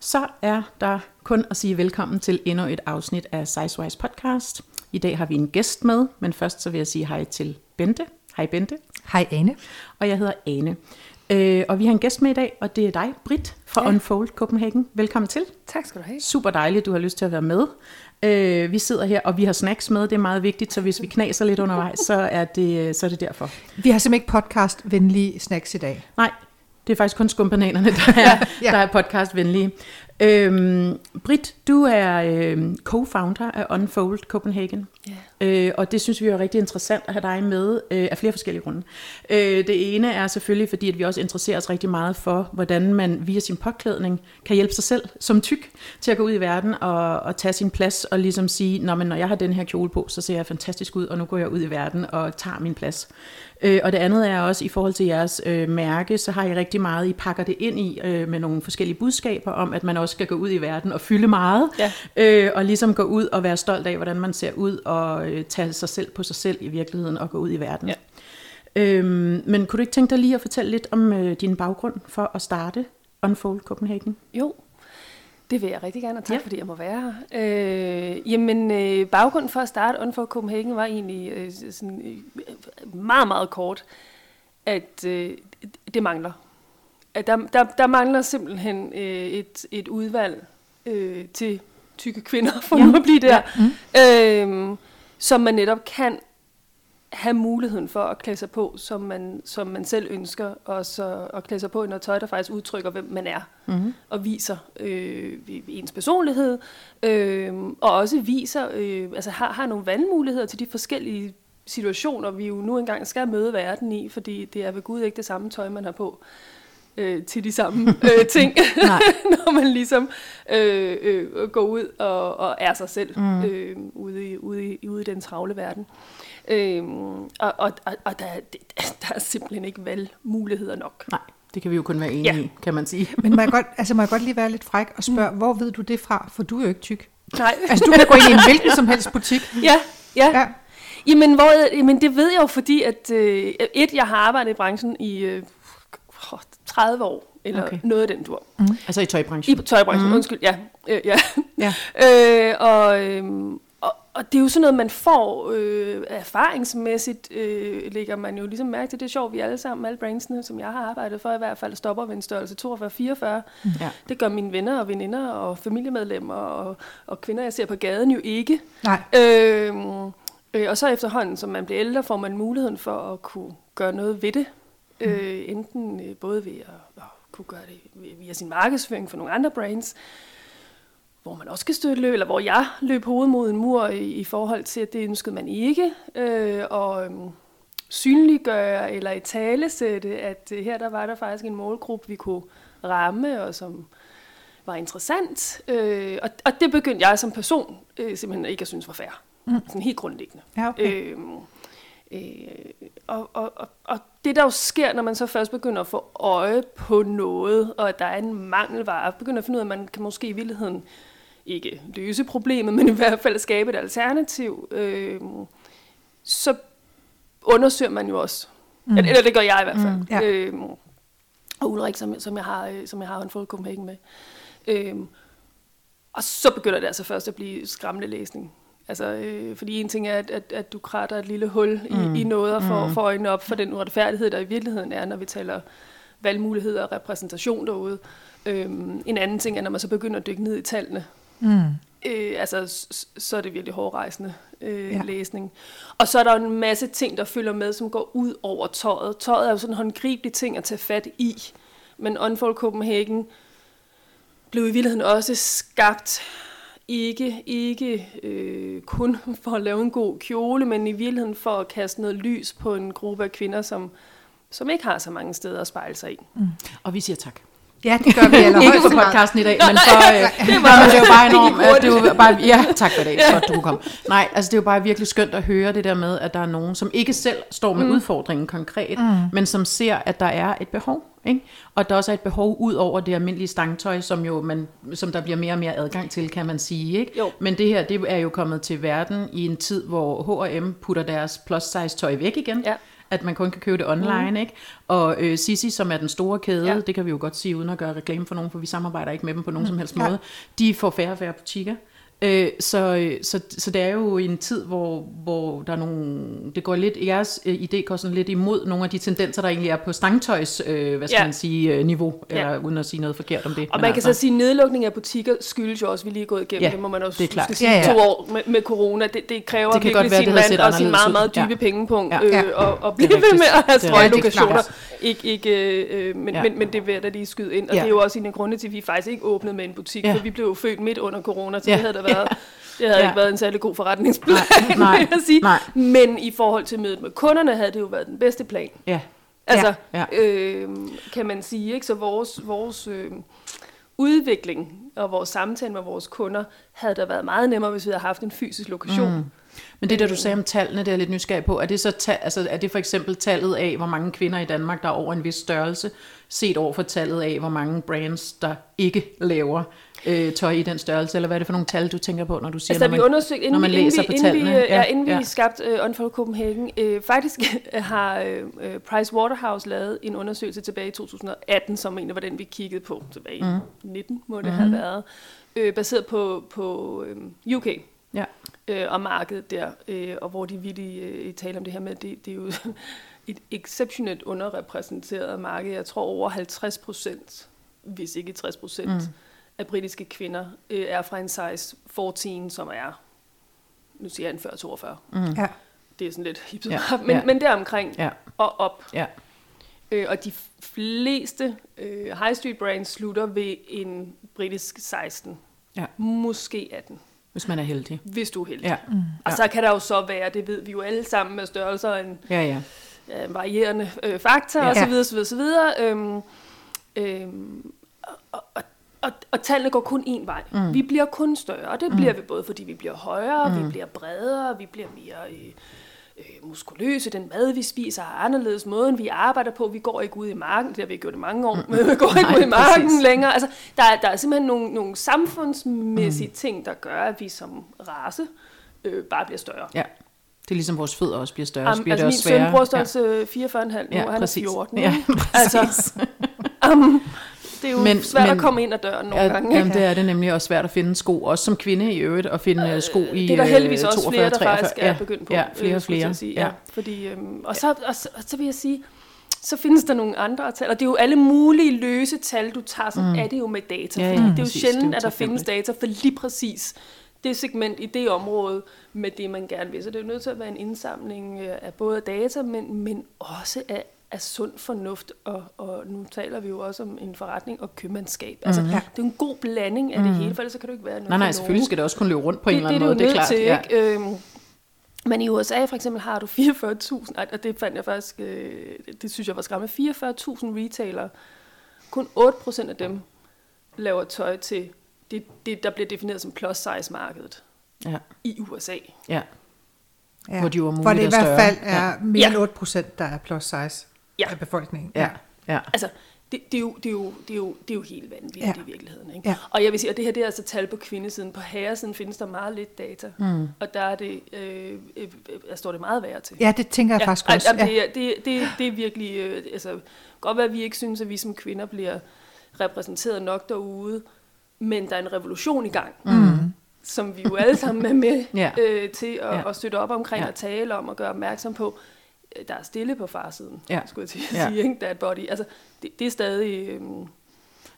så er der kun at sige velkommen til endnu et afsnit af Sizewise Podcast. I dag har vi en gæst med, men først så vil jeg sige hej til Bente. Hej Bente. Hej Ane. Og jeg hedder Ane. Øh, og vi har en gæst med i dag, og det er dig, Britt fra ja. Unfold Copenhagen. Velkommen til. Tak skal du have. Super dejligt, du har lyst til at være med. Øh, vi sidder her, og vi har snacks med, det er meget vigtigt, så hvis vi knaser lidt undervejs, så er det, så er det derfor. Vi har simpelthen ikke podcast-venlige snacks i dag. Nej, det er faktisk kun skumbananerne, der er, ja. der er podcast-venlige. Øhm, Britt, du er øhm, co-founder af Unfold Copenhagen, yeah. øh, og det synes vi er rigtig interessant at have dig med øh, af flere forskellige grunde. Øh, det ene er selvfølgelig, fordi at vi også interesserer os rigtig meget for, hvordan man via sin påklædning kan hjælpe sig selv som tyk til at gå ud i verden og, og tage sin plads og ligesom sige, Nå, men når jeg har den her kjole på, så ser jeg fantastisk ud, og nu går jeg ud i verden og tager min plads. Øh, og det andet er også i forhold til jeres øh, mærke, så har I rigtig meget, I pakker det ind i øh, med nogle forskellige budskaber om, at man også skal gå ud i verden og fylde meget, ja. øh, og ligesom gå ud og være stolt af, hvordan man ser ud, og øh, tage sig selv på sig selv i virkeligheden og gå ud i verden. Ja. Øhm, men kunne du ikke tænke dig lige at fortælle lidt om øh, din baggrund for at starte Unfold Copenhagen? Jo, det vil jeg rigtig gerne, og tak ja. fordi jeg må være her. Øh, jamen, øh, baggrunden for at starte Unfold Copenhagen var egentlig øh, sådan, øh, meget, meget kort, at øh, det mangler. At der, der, der mangler simpelthen øh, et, et udvalg øh, til tykke kvinder, for ja. nu at blive der, ja. mm. øh, som man netop kan have muligheden for at klæde sig på, som man, som man selv ønsker, og så at klæde sig på i noget tøj, der faktisk udtrykker, hvem man er, mm-hmm. og viser øh, ens personlighed, øh, og også viser, øh, altså har, har nogle valgmuligheder til de forskellige situationer, vi jo nu engang skal møde verden i, fordi det er ved Gud ikke det samme tøj, man har på øh, til de samme øh, ting, når man ligesom øh, øh, går ud og, og er sig selv mm. øh, ude, i, ude, i, ude i den travle verden. Øhm, og og, og, og der, der er simpelthen ikke valgmuligheder nok. Nej, det kan vi jo kun være enige ja. i, kan man sige. Men må jeg, godt, altså må jeg godt lige være lidt fræk og spørge, mm. hvor ved du det fra? For du er jo ikke tyk. Nej. Altså du kan gå ind i en hvilken som helst butik. Ja, ja. ja. Jamen, hvor, jamen det ved jeg jo, fordi at øh, et, jeg har arbejdet i branchen i øh, 30 år, eller okay. noget af den dur. Mm. Altså i tøjbranchen? I tøjbranchen, mm. undskyld, ja. Øh, ja. ja. øh, og, øh, og det er jo sådan noget, man får øh, erfaringsmæssigt, øh, lægger man jo ligesom mærke til. Det er sjovt, vi alle sammen, alle brandsene, som jeg har arbejdet for, i hvert fald stopper ved en størrelse 42-44. Ja. Det gør mine venner og veninder og familiemedlemmer og, og kvinder, jeg ser på gaden jo ikke. Nej. Øh, øh, og så efterhånden, som man bliver ældre, får man muligheden for at kunne gøre noget ved det. Mm. Øh, enten øh, både ved at, at kunne gøre det via sin markedsføring for nogle andre brands, hvor man også kan støtte løb, eller hvor jeg løb hovedet mod en mur i, i forhold til, at det ønskede man ikke. Øh, og øhm, synliggøre eller i talesætte, at øh, her der var der faktisk en målgruppe, vi kunne ramme, og som var interessant. Øh, og, og det begyndte jeg som person øh, simpelthen ikke at synes var fair. Mm. Sådan helt grundlæggende. Ja, okay. øh, øh, og, og, og, og det der jo sker, når man så først begynder at få øje på noget, og at der er en mangelvare, begynder at finde ud af, at man kan måske i virkeligheden ikke løse problemet, men i hvert fald skabe et alternativ, øh, så undersøger man jo også. Mm. Eller, eller det gør jeg i hvert fald. Mm, ja. øh, og Ulrik, som, som jeg har, øh, som jeg har en folk Copenhagen med. Øh, og så begynder det altså først at blive skræmmende læsning. Altså, øh, fordi en ting er, at, at, at du kratter et lille hul i, mm. i noget og får, mm. får øjnene op for den uretfærdighed, der i virkeligheden er, når vi taler valgmuligheder og repræsentation derude. Øh, en anden ting er, når man så begynder at dykke ned i tallene. Mm. Øh, altså, så er det virkelig hårdrejsende øh, ja. læsning. Og så er der en masse ting, der følger med, som går ud over tøjet. Tøjet er jo sådan en håndgribelig ting at tage fat i. Men Unfold Copenhagen blev i virkeligheden også skabt ikke, ikke øh, kun for at lave en god kjole, men i virkeligheden for at kaste noget lys på en gruppe af kvinder, som, som ikke har så mange steder at spejle sig i. Mm. Og vi siger tak. Ja, det gør vi Ikke på podcasten i dag, men for, øh, det, var, det er jo bare enormt, at det var bare, ja, tak for det, ja. godt du kunne komme. Nej, altså det er jo bare virkelig skønt at høre det der med, at der er nogen, som ikke selv står med mm. udfordringen konkret, mm. men som ser, at der er et behov. Ikke? Og der også er et behov ud over det almindelige stangtøj, som, jo man, som der bliver mere og mere adgang til, kan man sige. Ikke? Jo. Men det her, det er jo kommet til verden i en tid, hvor H&M putter deres plus size tøj væk igen. Ja at man kun kan købe det online, mm. ikke? Og øh, Sisi, som er den store kæde, ja. det kan vi jo godt sige, uden at gøre reklame for nogen, for vi samarbejder ikke med dem på nogen mm. som helst ja. måde, de får færre og færre butikker. Øh, så, så, så det er jo en tid, hvor, hvor der er nogle, det går lidt, jeres øh, idé går sådan lidt imod nogle af de tendenser, der egentlig er på stangtøjs, øh, hvad skal ja. man sige, øh, niveau, ja. eller uden at sige noget forkert om det. Og man altså. kan så sige, at nedlukning af butikker skyldes jo også, vi lige er gået igennem, ja, det må man også det er klart. sige, ja, ja. to år med, med corona, det, det kræver det virkelig sin vand og sin meget, meget dybe ja. pengepunkt, ja. øh, og, og blive ved med at have strøglokationer. Ikke, ikke, øh, men, ja. men, men det vil jeg da lige skyde ind, og ja. det er jo også en af grunde til, at vi faktisk ikke åbnede med en butik, ja. for vi blev jo født midt under corona, så ja. det havde der været det havde ja. ikke været en særlig god forretningsplan, nej, nej, vil sige. Nej. Men i forhold til mødet med kunderne, havde det jo været den bedste plan. Ja. Altså, ja. Ja. Øh, kan man sige, ikke? Så vores, vores øh, udvikling og vores samtale med vores kunder, havde der været meget nemmere, hvis vi havde haft en fysisk lokation. Mm. Men det der du sagde om tallene, det er jeg lidt nysgerrig på. Er det, så ta- altså, er det for eksempel tallet af, hvor mange kvinder i Danmark, der er over en vis størrelse, set over for tallet af, hvor mange brands, der ikke laver øh, tøj i den størrelse, eller hvad er det for nogle tal, du tænker på, når du siger, altså, når man, vi undersøgt, inden, når man inden læser vi, på tallene? Inden vi, ja, inden vi ja. skabte uh, Unfold Copenhagen, uh, faktisk har uh, Price Waterhouse lavet en undersøgelse tilbage i 2018, som egentlig var den, vi kiggede på tilbage i mm. 19, må det mm. have været, uh, baseret på, på um, UK. Ja. Uh, og markedet der, uh, og hvor de virkelig uh, taler om det her med, det, det er jo et exceptionelt underrepræsenteret marked. Jeg tror over 50 procent, hvis ikke 60 procent, mm af britiske kvinder øh, er fra en size 14, som er, nu siger jeg en 40-42. Mm. Ja. Det er sådan lidt hip ja. men, ja. men deromkring ja. og op. Ja. Øh, og de fleste øh, high street brands slutter ved en britisk 16. Ja. Måske 18. Hvis man er heldig. Hvis du er heldig. Ja. Mm. Og så kan der jo så være, det ved vi jo alle sammen med størrelser, en, ja, ja. en varierende øh, faktor ja. osv. osv., osv. Øhm, øhm, og, og og, og tallene går kun én vej. Mm. Vi bliver kun større, og det mm. bliver vi både, fordi vi bliver højere, mm. vi bliver bredere, vi bliver mere øh, øh, muskuløse. Den mad, vi spiser, er anderledes. Måden, vi arbejder på, vi går ikke ud i marken. Det har vi gjort i mange år, men vi går ikke ud i marken præcis. længere. Altså, der, er, der er simpelthen nogle, nogle samfundsmæssige mm. ting, der gør, at vi som race øh, bare bliver større. Ja. Det er ligesom vores fødder også bliver større. Um, bliver altså det også min søn bruger størrelse ja. 44,5 nu, ja, han præcis. er 14. Ja, præcis. Altså, um, det er jo men, svært men, at komme ind ad døren nogle ja, gange. Jamen, det er det nemlig også svært at finde sko, også som kvinde i øvrigt, at finde øh, sko i Det er der heldigvis 42, også flere, der 43. faktisk er begyndt på. Ja, flere og flere. Sige, ja. Ja. Fordi, øhm, og, så, og, så, og så vil jeg sige, så findes der nogle andre tal, og det er jo alle mulige løse tal, du tager, så mm. er det jo med data. Ja, ja, fordi det er jo præcis, sjældent, at der findes data for lige præcis det segment i det område med det, man gerne vil. Så det er jo nødt til at være en indsamling øh, af både data, men, men også af af sund fornuft, og, og nu taler vi jo også om en forretning og købmandskab. Altså, mm-hmm. det er en god blanding af mm-hmm. det mhm. hele, for ellers så kan du ikke være noget Nej, nej, selvfølgelig skal det også kunne løbe rundt på det, en eller anden måde, det er klart. Til, ja. ikke? Øhm, men i USA for eksempel har du 44.000, og det fandt jeg faktisk, øh, det synes jeg var skræmmende, 44.000 retailer. Kun 8% af dem laver tøj til det, det, der bliver defineret som plus size markedet ja. i USA. Ja. Ja. Hvor de var For det i hvert fald er mere ja. end 8 procent, der er plus size ja. af befolkningen. Ja. ja. Altså, det, det, er jo, det, er jo, det, er jo, det er jo helt vanvittigt ja. i virkeligheden. Ikke? Ja. Og jeg vil sige, at det her det er altså tal på kvindesiden. På herresiden findes der meget lidt data. Mm. Og der er det, øh, øh, der står det meget værre til. Ja, det tænker jeg ja, faktisk også. Ja. Det, det, det, det er virkelig, øh, altså, godt være, at vi ikke synes, at vi som kvinder bliver repræsenteret nok derude, men der er en revolution i gang. Mm som vi jo alle sammen er med ja. øh, til at, ja. at støtte op omkring ja. og tale om og gøre opmærksom på. Øh, der er stille på farsiden, ja. skulle jeg til at sige, ja. ikke? That body. Altså, det, det er stadig... Øhm,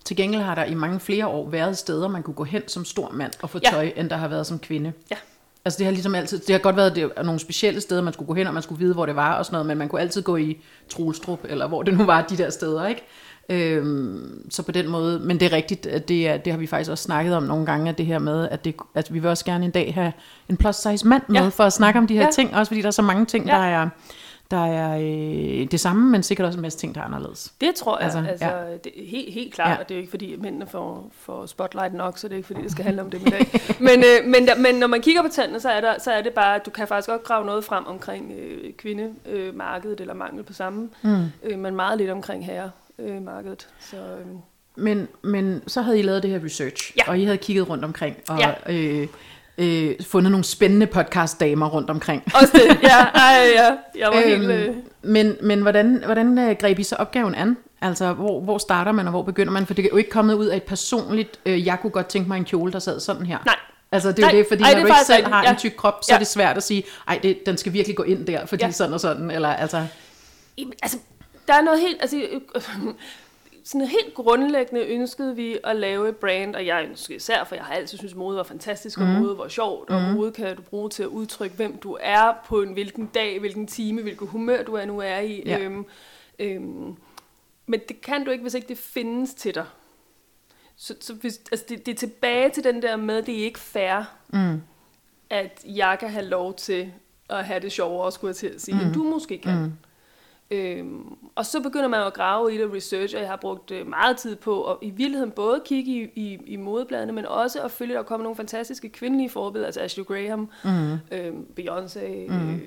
til gengæld har der i mange flere år været steder, man kunne gå hen som stor mand og få ja. tøj, end der har været som kvinde. Ja. Altså det har ligesom altid, det har godt været det er nogle specielle steder, man skulle gå hen, og man skulle vide, hvor det var og sådan noget, men man kunne altid gå i Troelstrup, eller hvor det nu var, de der steder, ikke? Øhm, så på den måde, men det er rigtigt, at det, er, det har vi faktisk også snakket om nogle gange, at det her med, at, det, at vi vil også gerne en dag have en plus size mand med, ja. for at snakke om de her ja. ting, også fordi der er så mange ting, ja. der er der er øh, det samme, men sikkert også en masse ting, der er anderledes. Det tror jeg, altså, altså ja. det er helt, helt klart, ja. og det er jo ikke fordi, mændene får, får spotlight nok, så det er ikke fordi, det skal handle om det i dag. men, øh, men, der, men når man kigger på tallene, så er, der, så er det bare, at du kan faktisk godt grave noget frem omkring øh, kvindemarkedet, øh, eller mangel på samme, mm. øh, men meget lidt omkring herremarkedet. Så, øh. men, men så havde I lavet det her research, ja. og I havde kigget rundt omkring, og... Ja. Øh, øh, fundet nogle spændende podcast-damer rundt omkring. Også det, ja. Ej, ja. Jeg var øhm, helt... Øh... men, men hvordan, hvordan øh, greb I så opgaven an? Altså, hvor, hvor starter man, og hvor begynder man? For det er jo ikke kommet ud af et personligt, øh, jeg kunne godt tænke mig en kjole, der sad sådan her. Nej. Altså, det er jo det, fordi ej, når du ikke selv har ja. en tyk krop, så ja. er det svært at sige, ej, det, den skal virkelig gå ind der, fordi ja. sådan og sådan, eller altså... Altså, der er noget helt, altså, sådan helt grundlæggende ønskede vi at lave et brand, og jeg ønskede især, for jeg har altid synes mode var fantastisk, og mm. mode var sjovt, og mm. mode kan du bruge til at udtrykke, hvem du er på en hvilken dag, hvilken time, hvilken humør du er nu er i. Ja. Øhm, øhm, men det kan du ikke, hvis ikke det findes til dig. Så, så hvis, altså det, det er tilbage til den der med, det er ikke fair, mm. at jeg kan have lov til at have det sjovere, skulle jeg til at sige, mm. end du måske kan. Mm. Øhm, og så begynder man at grave i det research, og jeg har brugt øh, meget tid på at i virkeligheden både kigge i, i, i modebladene, men også at følge, at der kommer nogle fantastiske kvindelige forbilleder, altså Ashley Graham, mm. øh, Beyoncé, mm. øh,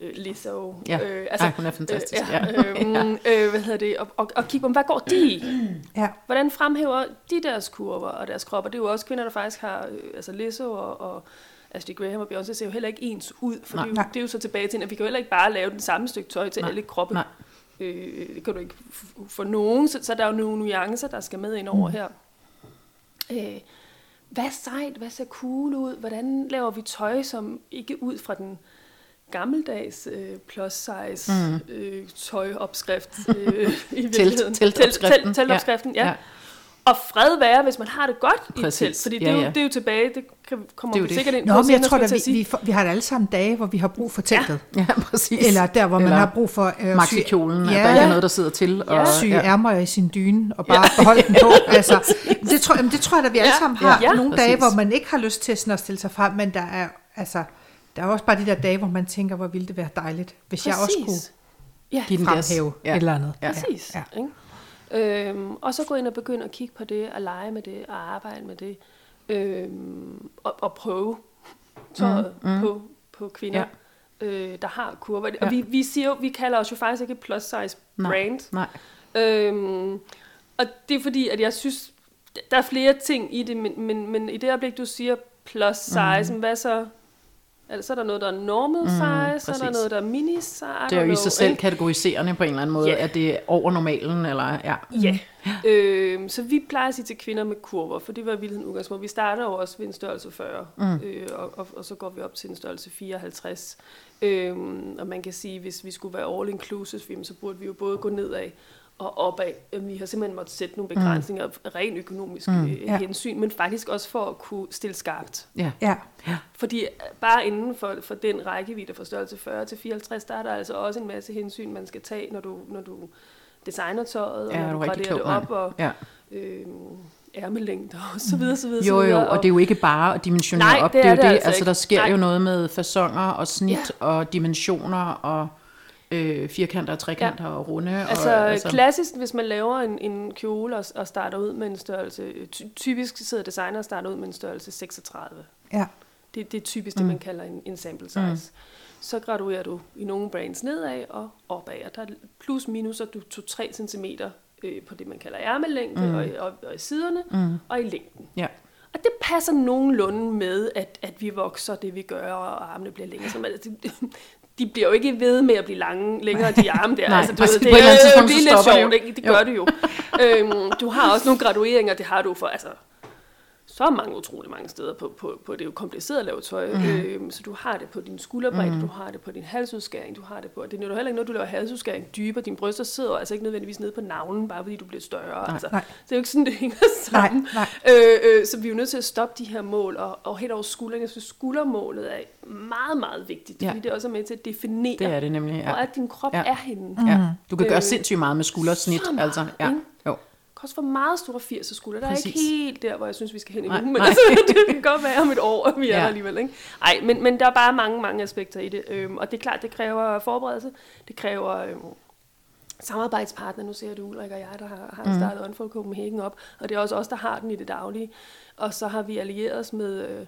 øh, Lizzo. Ja, øh, altså, Ej, hun er fantastisk. Øh, ja, ja. Øh, øh, hvad hedder det? Og, og, og kigge på, hvad går de i? Ja. Hvordan fremhæver de deres kurver og deres kropper? Det er jo også kvinder, der faktisk har, øh, altså Lizzo og, og Ashley Graham og Beyoncé ser jo heller ikke ens ud, for nej, det, er jo, det er jo så tilbage til, at vi kan jo heller ikke bare lave den samme stykke tøj til nej, alle kroppe. Nej. Øh, det kan du ikke for nogen, så, så der er jo nogle nuancer, der skal med ind over mm. her. Øh, hvad er sejt? Hvad ser cool ud? Hvordan laver vi tøj, som ikke ud fra den gammeldags øh, plus size mm. øh, tøjopskrift øh, i virkeligheden. Telt, teltopskriften. Telt, teltopskriften, ja. ja. Og fred være, hvis man har det godt Præcis. i telt. Fordi det, ja, ja. Er jo, det er jo tilbage, det kommer det vi det. sikkert ind Nå, på. men jeg tror, at vi, vi, vi har det alle sammen dage, hvor vi har brug for teltet. Ja, ja præcis. Eller der, hvor Eller man har brug for... Øh, maxikjolen, ja, at der ikke er noget, der sidder til. Og, ja. Sy ja. ærmer i sin dyne, og bare ja. beholde den på. Altså, det, tror, jamen, det tror jeg, at vi alle sammen har. Ja, Nogle præcis. dage, hvor man ikke har lyst til sådan at stille sig frem, men der er, altså, der er også bare de der dage, hvor man tænker, hvor ville det være dejligt, hvis præcis. jeg også kunne ja. give den fremhæve ja. et eller andet. Ja. Præcis. Ja. Ikke? Øhm, og så gå ind og begynde at kigge på det, og lege med det, og arbejde med det, øhm, og, og prøve tøjet mm, mm. På, på kvinder, ja. øh, der har kurver. Ja. Og vi, vi, siger jo, vi kalder os jo faktisk ikke et plus size brand. Nej. nej. Øhm, og det er fordi, at jeg synes, der er flere ting i det, men, men, men i det øjeblik, du siger plus size, mm. hvad så Altså, så er der noget, der er normal mm, size, mm, så er der noget, der er mini size. Det er jo i sig selv kategoriserende på en eller anden måde, yeah. at det er over normalen, eller ja. Ja, øh, så vi plejer at sige til kvinder med kurver, for det var vildt udgangspunkt. Vi starter jo også ved en størrelse 40, mm. øh, og, og, og, så går vi op til en størrelse 54. Øh, og man kan sige, hvis vi skulle være all inclusive, så burde vi jo både gå nedad og opad. Vi har simpelthen måttet sætte nogle begrænsninger mm. af ren økonomisk mm, ja. hensyn, men faktisk også for at kunne stille skarpt. Ja. Ja. ja. Fordi øh, bare inden for, for den rækkevidde fra størrelse 40 til 54, der er der altså også en masse hensyn, man skal tage, når du, når du designer tøjet, ja, og når du graderer det op, og ja. øh, ærmelængder og så videre, så videre. Jo, jo, og, og det er jo ikke bare at dimensionere nej, op, det er, det er jo det, altså, altså der sker nej. jo noget med fasonger og snit ja. og dimensioner og øh, firkanter, trekanter ja. og runde. Altså, og, altså klassisk, hvis man laver en, en kjole og, og starter ud med en størrelse, ty, typisk sidder designer og starter ud med en størrelse 36. Ja. Det, det er typisk mm. det, man kalder en, en sample size. Mm. Så graduerer du i nogle brands nedad og opad, og der er plus minus, at du tog 3 cm øh, på det, man kalder ærmelængde, mm. og, og, og i siderne, mm. og i længden. Ja. Og det passer nogenlunde med, at, at vi vokser det, vi gør, og armene bliver længere. Så man, det, de bliver jo ikke ved med at blive lange, længere de arme der. Nej, altså, du, det, det, det, det, det er lidt sjovt, ikke? det gør jo. det jo. øhm, du har også nogle gradueringer, det har du for, altså, så mange utrolig mange steder på, på, på det er jo kompliceret at lave tøj. Mm. Øhm, så du har det på din skulderbredde, mm. du har det på din halsudskæring, du har det på, det er jo heller ikke noget, du laver halsudskæring dybere, dine bryster sidder altså ikke nødvendigvis nede på navlen, bare fordi du bliver større. Nej, altså, nej. Det er jo ikke sådan, det hænger sammen. Nej, nej. Øh, øh, så vi er jo nødt til at stoppe de her mål, og, og helt over skulderen, jeg synes, skuldermålet er meget, meget vigtigt, ja. fordi det også er med til at definere, det er det nemlig, ja. hvor er din krop ja. er henne. Ja. Du kan gøre øh, sindssygt meget med skuldersnit. Altså, ja. Jo kan også få meget store 80 skulder. Der er ikke helt der, hvor jeg synes, vi skal hen i nu, men altså, det kan godt være om et år, at vi er ja. der alligevel. Ikke? Ej, men, men der er bare mange, mange aspekter i det. Øhm, og det er klart, det kræver forberedelse. Det kræver øhm, samarbejdspartner. Nu ser du Ulrik og jeg, der har, har mm. startet Unfold Copenhagen op. Og det er også os, der har den i det daglige. Og så har vi allieret os med, øh,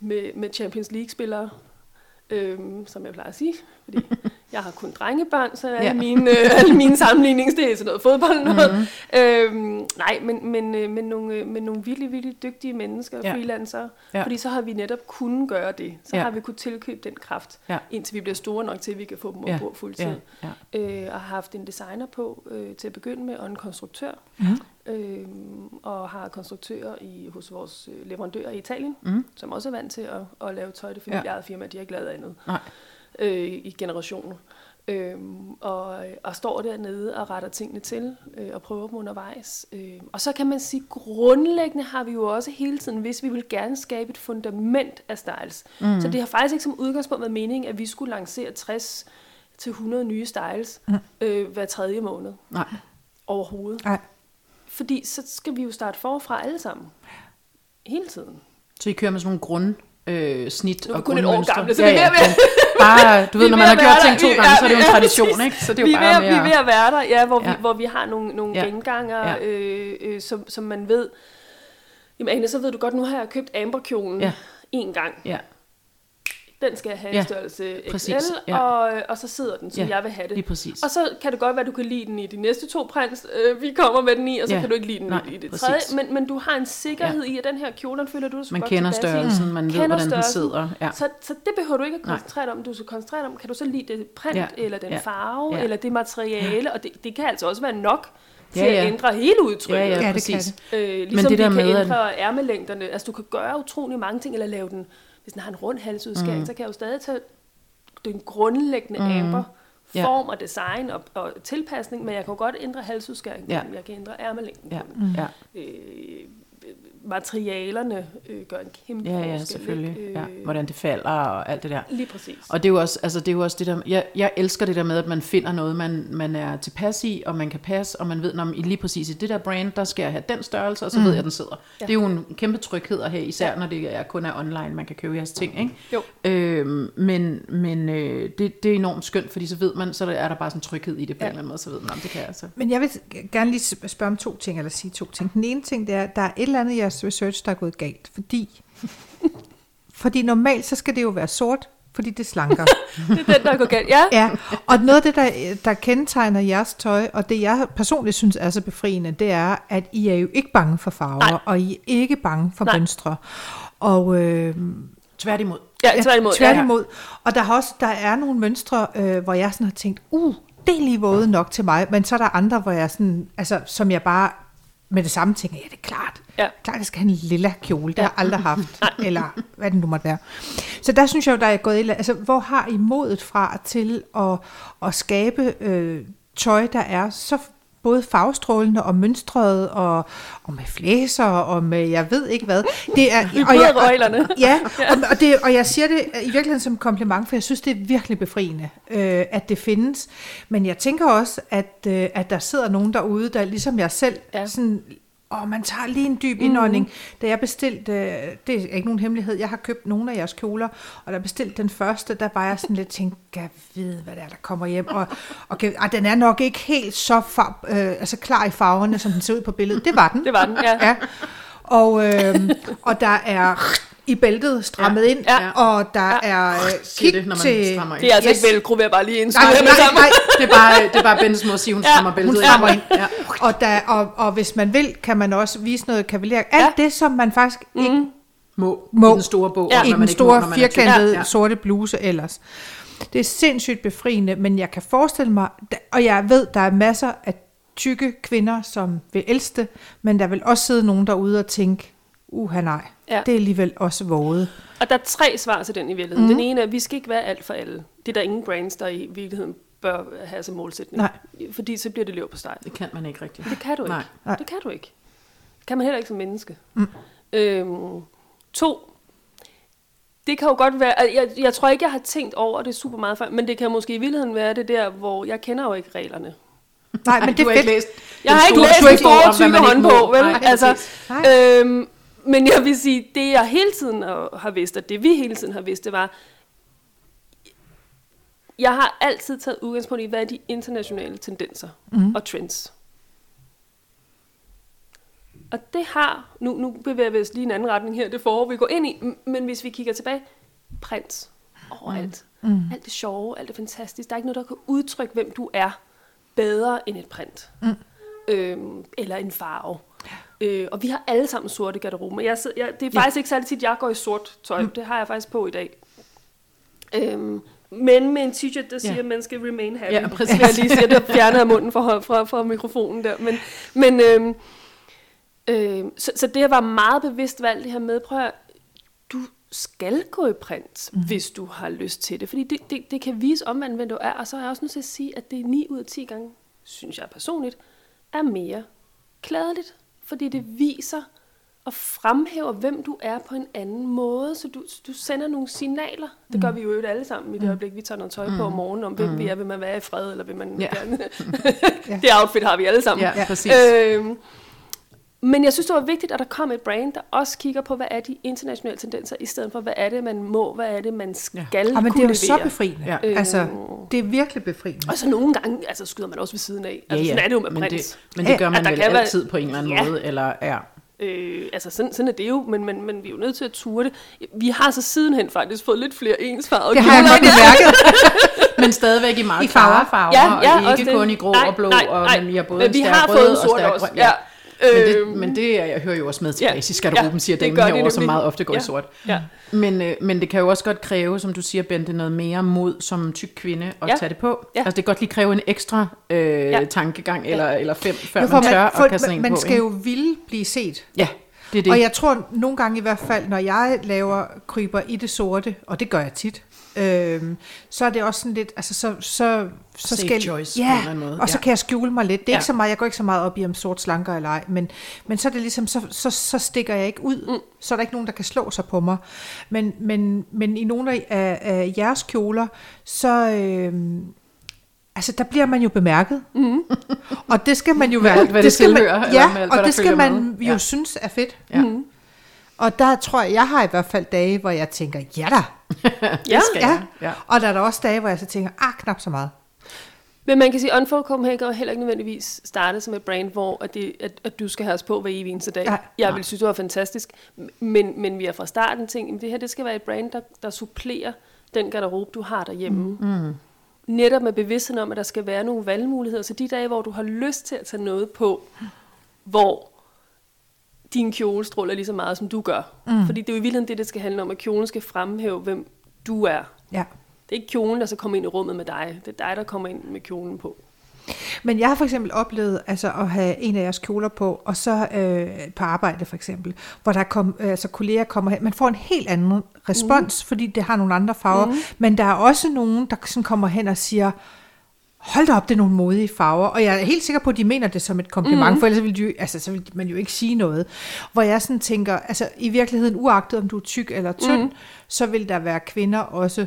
med, med Champions League-spillere, øhm, som jeg plejer at sige, fordi jeg har kun drengebørn, så alle, ja. mine, øh, alle mine sammenlignings, det er sådan noget fodbold noget. Mm-hmm. Øhm, nej, men, men, øh, men, nogle, øh, men nogle virkelig, virkelig dygtige mennesker, ja. freelancere, ja. fordi så har vi netop kunnet gøre det. Så ja. har vi kunnet tilkøbe den kraft, ja. indtil vi bliver store nok til, at vi kan få dem ja. på fuldtid. Ja. Ja. Øh, og har haft en designer på øh, til at begynde med, og en konstruktør. Mm øh, og har konstruktører i, hos vores øh, leverandører i Italien, mm. som også er vant til at, at lave tøj. Det familieejede ja. firma, de har ikke lavet andet Nej. Øh, i generationer. Øhm, og, og står dernede og retter tingene til øh, og prøver dem undervejs. Øh, og så kan man sige, grundlæggende har vi jo også hele tiden, hvis vi vil gerne skabe et fundament af styles. Mm. Så det har faktisk ikke som udgangspunkt været meningen, at vi skulle lancere 60 til 100 nye styles mm. øh, hver tredje måned. Nej. Overhovedet. Nej. Fordi så skal vi jo starte forfra alle sammen. Hele tiden. Så I kører med sådan nogle grund øh, snit og kun et år gamle, så ja, vi er ved bare, du ved, når man har gjort ting to gange, så er det jo en tradition, ikke? Så det er jo vi bare ved, mere... Vi er ved at være der, ja, hvor, ja. Vi, hvor vi har nogle, nogle ja. genganger, ja. Øh, øh, som, som man ved, jamen Ane, så ved du godt, nu har jeg købt amberkjolen ja. en gang. Ja den skal have ja, størrelse XL, præcis, ja. og, og så sidder den, som ja, jeg vil have det. Lige præcis. Og så kan det godt være, at du kan lide den i de næste to prins, øh, vi kommer med den i, og så ja. kan du ikke lide den Nej, i det præcis. tredje. Men, men du har en sikkerhed ja. i, at den her kjole, den føler du så man godt kender størrelsen, man ved, hvordan den sidder. Ja. Så, så det behøver du ikke at koncentrere dig om. Du skal koncentrere dig om, kan du så lide det print, ja. eller den ja. farve, ja. eller det materiale, og det, det kan altså også være nok til ja, ja. at ændre hele udtrykket. Ja, ja, ja præcis. Det kan det. Øh, ligesom Men det der vi kan med ændre ærmelængderne. Altså, du kan gøre utrolig mange ting, eller lave den hvis den har en rund halsudskæring, mm. så kan jeg jo stadig tage den grundlæggende mm. amber form og design og, og tilpasning, men jeg kan jo godt ændre halsudskæringen, ja. jeg kan ændre ærmelængden. Ja. Mm. Øh, materialerne øh, gør en kæmpe ja, ja, selvfølgelig. Øh, ja. Hvordan det falder og alt det der. Lige præcis. Og det er jo også, altså det er jo også det der, jeg, jeg elsker det der med, at man finder noget, man, man er tilpas i, og man kan passe, og man ved, når man lige præcis i det der brand, der skal jeg have den størrelse, og så mm. ved jeg, at den sidder. Ja. Det er jo en kæmpe tryghed at have, især ja. når det er kun er online, man kan købe jeres ting. Ikke? Jo. Øhm, men men øh, det, det er enormt skønt, fordi så ved man, så er der bare sådan en tryghed i det på ja. en eller anden måde, så ved man, om det kan altså. Men jeg vil gerne lige spørge om to ting, eller sige to ting. Den ene ting, det er, der er et eller andet, jeg jeres research, der er gået galt. Fordi, fordi normalt så skal det jo være sort, fordi det slanker. det er den, der er gået galt, ja. ja. Og noget af det, der, der kendetegner jeres tøj, og det jeg personligt synes er så befriende, det er, at I er jo ikke bange for farver, Nej. og I er ikke bange for Nej. mønstre. Og... Øh, Tværtimod. Ja, tværtimod. Ja, tværtimod. Ja. Og der, har også, der er nogle mønstre, øh, hvor jeg sådan har tænkt, uh, det er lige våde nok til mig, men så er der andre, hvor jeg sådan, altså, som jeg bare med det samme tænker, ja, det er klart. Ja. Klart, jeg skal have en lilla kjole. Det har jeg aldrig haft. eller hvad det nu måtte være. Så der synes jeg jo, der er gået... Altså, hvor har I modet fra til at, at skabe øh, tøj, der er så både farvestrålende og mønstret og, og med flæser og med jeg ved ikke hvad. Det er og jeg, og, ja, og, og, det, og jeg siger det i virkeligheden som kompliment, for jeg synes, det er virkelig befriende, øh, at det findes. Men jeg tænker også, at, øh, at der sidder nogen derude, der ligesom jeg selv ja. sådan og man tager lige en dyb indånding. Mm. Da jeg bestilte, det er ikke nogen hemmelighed, jeg har købt nogle af jeres kjoler, og da jeg bestilte den første, der var jeg sådan lidt tænkt, jeg ved, hvad det er, der kommer hjem. Og, og, og den er nok ikke helt så far, øh, altså klar i farverne, som den ser ud på billedet. Det var den. Det var den, ja. ja. Og, øh, og der er i bæltet strammet ja. ind, ja. og der ja. er uh, kig det, når man til... Strammer Det er altså yes. ikke velcro, vil jeg bare lige indskyde. Nej, nej, nej, nej, det er bare, det er bare Bentes måde at sige, hun ja. strammer bæltet hun strammer ind. Ja. Og, der, og, og hvis man vil, kan man også vise noget kavaler. Alt ja. det, som man faktisk mm. ikke må, må i den store bog, ja. i den store må, firkantede ja. sorte bluse ellers. Det er sindssygt befriende, men jeg kan forestille mig, og jeg ved, der er masser af tykke kvinder, som vil elske men der vil også sidde nogen derude og tænke, uha nej, ja. det er alligevel også våget. Og der er tre svar til den i virkeligheden. Mm. Den ene er, at vi skal ikke være alt for alle. Det er der ingen brands, der i virkeligheden bør have som målsætning. Nej. Fordi så bliver det løb på steg. Det kan man ikke rigtigt. Det kan du ikke. Nej. Det kan du ikke. Det kan man heller ikke som menneske. Mm. Øhm, to, det kan jo godt være, jeg, jeg tror ikke, jeg har tænkt over det super meget før, men det kan måske i virkeligheden være det der, hvor jeg kender jo ikke reglerne. Nej, men det er fedt. Læst jeg har ikke læst en store tykke håndbog, vel? Nej, altså, øhm, men jeg vil sige, det jeg hele tiden har vidst, og det vi hele tiden har vidst, det var, jeg har altid taget udgangspunkt i, hvad er de internationale tendenser mm. og trends. Og det har, nu, nu bevæger vi os lige en anden retning her, det forår vi går ind i, men hvis vi kigger tilbage, prins. overalt. Mm. Mm. Alt det sjove, alt det fantastiske. Der er ikke noget, der kan udtrykke, hvem du er bedre end et print. Mm. Øhm, eller en farve. Øh, og vi har alle sammen sorte garderober. Jeg, jeg, det er faktisk ja. ikke særlig tit, jeg går i sort tøj. Mm. Det har jeg faktisk på i dag. Øhm, men med en t-shirt, der siger, ja. at man skal remain happy. Ja, præcis. Jeg lige siger, det fjerner af munden fra, fra, fra mikrofonen der. Men, men øhm, øhm, så, så det var meget bevidst valgt det her med, prøv at, du skal gå i print, mm. hvis du har lyst til det. Fordi det, det, det kan vise omvendt, hvem du er. Og så er jeg også nødt til at sige, at det er 9 ud af 10 gange, synes jeg personligt, er mere klædeligt. Fordi det viser og fremhæver, hvem du er på en anden måde. Så du, du sender nogle signaler. Det gør mm. vi jo alle sammen i det mm. øjeblik, vi tager noget tøj på om mm. morgenen, om hvem mm. vi er. Vil man være i fred, eller vil man ja. gerne... det outfit har vi alle sammen. Ja, præcis. Øhm, men jeg synes, det var vigtigt, at der kom et brand, der også kigger på, hvad er de internationale tendenser, i stedet for, hvad er det, man må, hvad er det, man skal ja. ja men det er jo så befriende. Ja. Øh, altså, det er virkelig befriende. Og så nogle gange altså, skyder man også ved siden af. Altså, ja, ja. sådan er det jo med men Det, men det gør man vel altid være, på en eller anden ja. måde. Eller, ja. Øh, altså sådan, sådan er det jo, men, men, men vi er jo nødt til at ture det. Vi har så sidenhen faktisk fået lidt flere ensfarvede Det har jeg godt bemærket. men stadigvæk i meget klare farver, ja, ja, og ikke kun i grå nej, og blå, nej, nej, og men vi har både men vi har fået sort også. Ja. ja. Men det, øhm. men det jeg hører jo også med til ja, basis garderoben, ja, siger damen herovre, som meget ofte går ja, i sort. Ja. Men, øh, men det kan jo også godt kræve, som du siger, Bente, noget mere mod som tyk kvinde at ja. tage det på. Ja. Altså det kan godt lige kræve en ekstra øh, ja. tankegang, eller, eller fem, før ja, man tør man, for, at kaste man, man på. Man skal ikke? jo ville blive set. Ja. Det er det. Og jeg tror nogle gange i hvert fald, når jeg laver kryber i det sorte, og det gør jeg tit, øhm, så er det også sådan lidt, altså så, så, så skal, choice ja, på en måde. og så kan jeg skjule mig lidt. Det er ja. ikke så meget, jeg går ikke så meget op i, om sort slanker eller ej, men, men så er det ligesom, så, så, så stikker jeg ikke ud, mm. så er der ikke nogen, der kan slå sig på mig. Men, men, men i nogle af, af jeres kjoler, så, øhm, Altså, der bliver man jo bemærket. Mm. og det skal man jo være. Alt, hvad det, det skal man, ja, eller alt, og det skal man med. jo ja. synes er fedt. Ja. Mm. Og der tror jeg, jeg har i hvert fald dage, hvor jeg tænker, ja da. ja, skal ja. ja. Og der er der også dage, hvor jeg så tænker, ah, knap så meget. Men man kan sige, Unfold Copenhagen er heller ikke nødvendigvis startet som et brand, hvor at, det, at, at du skal have os på hver evig eneste dag. Ja. Jeg vil synes, det var fantastisk. Men, men vi har fra starten tænkt, at det her det skal være et brand, der, der supplerer den garderobe, du har derhjemme. Mm netop med bevidstheden om, at der skal være nogle valgmuligheder. Så de dage, hvor du har lyst til at tage noget på, hvor din kjole stråler lige så meget, som du gør. Mm. Fordi det er jo i virkeligheden det, det skal handle om, at kjolen skal fremhæve, hvem du er. Ja. Det er ikke kjolen, der skal komme ind i rummet med dig. Det er dig, der kommer ind med kjolen på. Men jeg har for eksempel oplevet altså, at have en af jeres kjoler på, og så øh, på arbejde for eksempel, hvor der kom, øh, altså, kolleger kommer hen. Man får en helt anden respons, mm. fordi det har nogle andre farver. Mm. Men der er også nogen, der sådan kommer hen og siger, hold da op, det er nogle modige farver. Og jeg er helt sikker på, at de mener det som et kompliment, mm. for ellers ville, de, altså, så ville man jo ikke sige noget. Hvor jeg sådan tænker, altså i virkeligheden, uagtet om du er tyk eller tynd, mm. så vil der være kvinder også,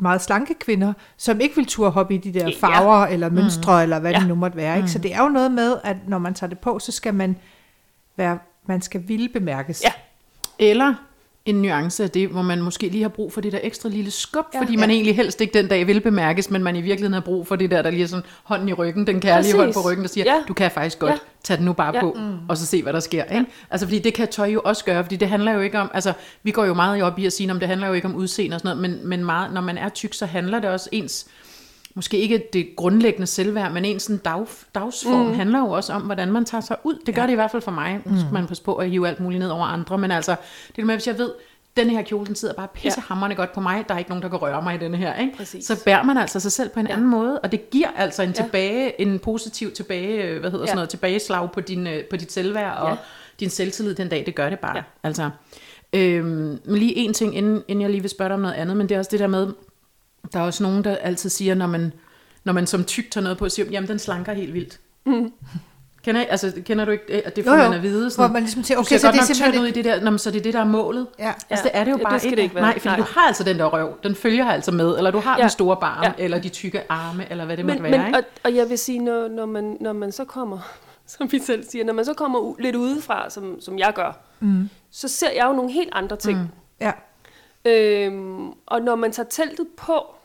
meget slanke kvinder, som ikke vil turde hoppe i de der farver ja. eller mønstre, mm. eller hvad ja. det nu måtte være. Ikke? Mm. Så det er jo noget med, at når man tager det på, så skal man være, man skal ville bemærkes. Ja. Eller en nuance af det, hvor man måske lige har brug for det der ekstra lille skub, ja, fordi man ja. egentlig helst ikke den dag vil bemærkes, men man i virkeligheden har brug for det der, der lige er sådan hånden i ryggen, den kærlige Præcis. hånd på ryggen, der siger, ja. du kan faktisk godt ja. tage den nu bare ja. på, mm. og så se, hvad der sker. Ikke? Ja. Altså fordi det kan tøj jo også gøre, fordi det handler jo ikke om, altså vi går jo meget op i at sige, om det handler jo ikke om udseende og sådan noget, men, men meget, når man er tyk, så handler det også ens, måske ikke det grundlæggende selvværd, men en sådan dag, dagsform mm. handler jo også om, hvordan man tager sig ud. Det gør ja. det i hvert fald for mig. Nu skal mm. man passe på at hive alt muligt ned over andre, men altså, det er med, hvis jeg ved, den her kjole, den sidder bare pissehammerende ja. godt på mig, der er ikke nogen, der kan røre mig i denne her. Ikke? Så bærer man altså sig selv på en ja. anden måde, og det giver altså en, tilbage, en positiv tilbage, øh, hvad hedder ja. sådan noget, tilbageslag på, din, øh, på dit selvværd og ja. din selvtillid den dag, det gør det bare. Ja. Altså, øhm, men lige en ting, inden, inden jeg lige vil spørge dig om noget andet, men det er også det der med, der er også nogen, der altid siger, når man, når man som tyk tager noget på, siger, jamen den slanker helt vildt. Mm. Kender, altså, kender du ikke, at det får jo, jo. man at vide? Sådan, Hvor man ligesom tænker, okay, så det er simpelthen... ud i det der, når, så det er det, der er målet. Ja. Altså, det er det jo ja, bare det skal ikke. Det ikke være. Nej, fordi Nej. du har altså den der røv, den følger altså med, eller du har ja. den store barm, ja. eller de tykke arme, eller hvad det men, måtte være. Men, ikke? Og, og jeg vil sige, når, når, man, når man så kommer, som vi selv siger, når man så kommer u- lidt udefra, som, som jeg gør, mm. så ser jeg jo nogle helt andre ting. Mm. Ja. Øhm, og når man tager teltet på,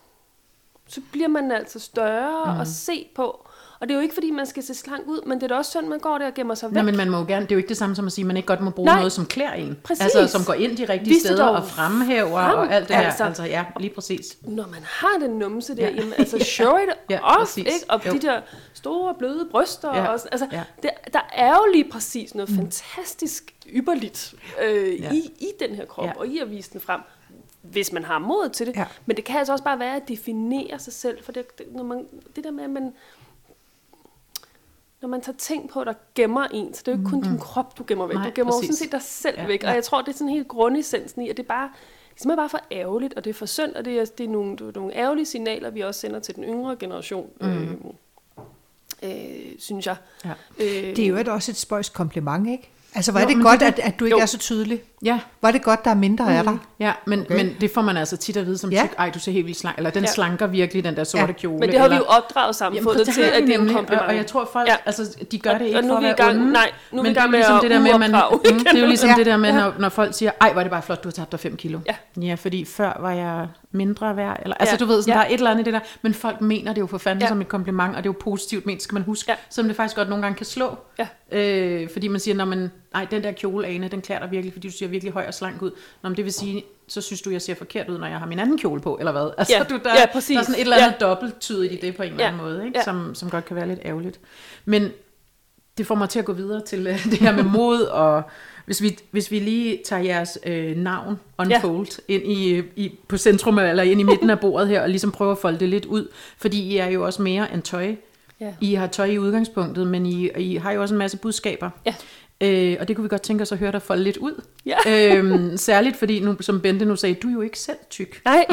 så bliver man altså større mm. at se på, Og det er jo ikke, fordi man skal se slank ud, men det er da også sådan, man går der og gemmer sig væk. Nej, men man må jo gerne, det er jo ikke det samme som at sige, at man ikke godt må bruge Nej. noget, som klæder en. Præcis. Altså, som går ind de rigtige Vis det steder og fremhæver frem, og alt det altså. her. Altså, ja, lige præcis. Når man har den numse der, Ja. jamen, altså show it Ja, off, præcis. ikke? Og Jo. de der store, bløde bryster. Ja. Og, sådan- altså, ja. der, der er jo lige præcis noget mm. fantastisk ypperligt øh, Ja. i, i den her krop, ja. og i at vise den frem, hvis man har mod til det. Ja. Men det kan altså også bare være at definere sig selv, for det, det, når man, det der med, at man, når man tager ting på, der gemmer en, så det er jo ikke kun din krop, du gemmer væk. Nej, du gemmer jo præcis. sådan set dig selv Ja, væk. ja. Og jeg tror, det er sådan helt grundessensen i, at det er bare, det er simpelthen bare for ærgerligt, og det er for synd, og det er, det er, nogle, det er nogle ærgerlige signaler, vi også sender til den yngre generation, mm. øh, øh, synes jeg. Ja. Øh, Det er jo et- også et spøjs kompliment, ikke? Altså, Jo, det godt, det at, at du ikke Jo. er så tydelig. Ja, er det godt, der er mindre af dig. ja men, Okay. men det får man altså tit at vide som Ja. tyk. Ej, du ser helt vildt slank. Eller den Ja. slanker virkelig, den der sorte Ja. kjole. men det har vi eller, jo opdraget samfundet til, at det er en kompliment. Og, og jeg tror folk, ja. Altså, de gør Og- det ikke og nu for at vi være gang- onde. nej, nu er vi i gang det er med ligesom at det der med, at man, mm, det er jo ligesom Ja. det der med, når, når folk siger, ej, er det bare flot, du har tabt dig 5 kilo. Ja. ja fordi før var jeg mindre værd. Eller, altså, Ja. du ved, sådan, Ja. der er et eller andet i det der. Men folk mener det jo for fanden Ja. som et kompliment, og det er jo positivt ment, skal man huske. Ja. Som det faktisk godt nogle gange kan slå. Ja. Øh, fordi man siger, når man, nej, den der kjole, Ane, den klæder dig virkelig, fordi du ser virkelig høj og slank ud. Nå, men det vil sige, så synes du, jeg ser forkert ud, når jeg har min anden kjole på, eller hvad? Altså, Ja. du, der, Ja, der præcis. er sådan et eller andet Ja. dobbelttydigt i det på en eller Ja. anden måde, ikke? Ja. Som, som godt kan være lidt ærgerligt. Men det får mig til at gå videre til øh, det her med mod, og hvis vi, hvis vi lige tager jeres øh, navn, Unfold, ja. ind i, øh, i, på centrum, eller ind i midten af bordet her, og ligesom prøve at folde det lidt ud, fordi I er jo også mere end tøj. Ja. I har tøj i udgangspunktet, men I, I har jo også en masse budskaber. Ja. Øh, og det kunne vi godt tænke os at høre dig folde lidt ud. Ja. øhm, særligt fordi, nu, som Bente nu sagde, du er jo ikke selv tyk. Nej,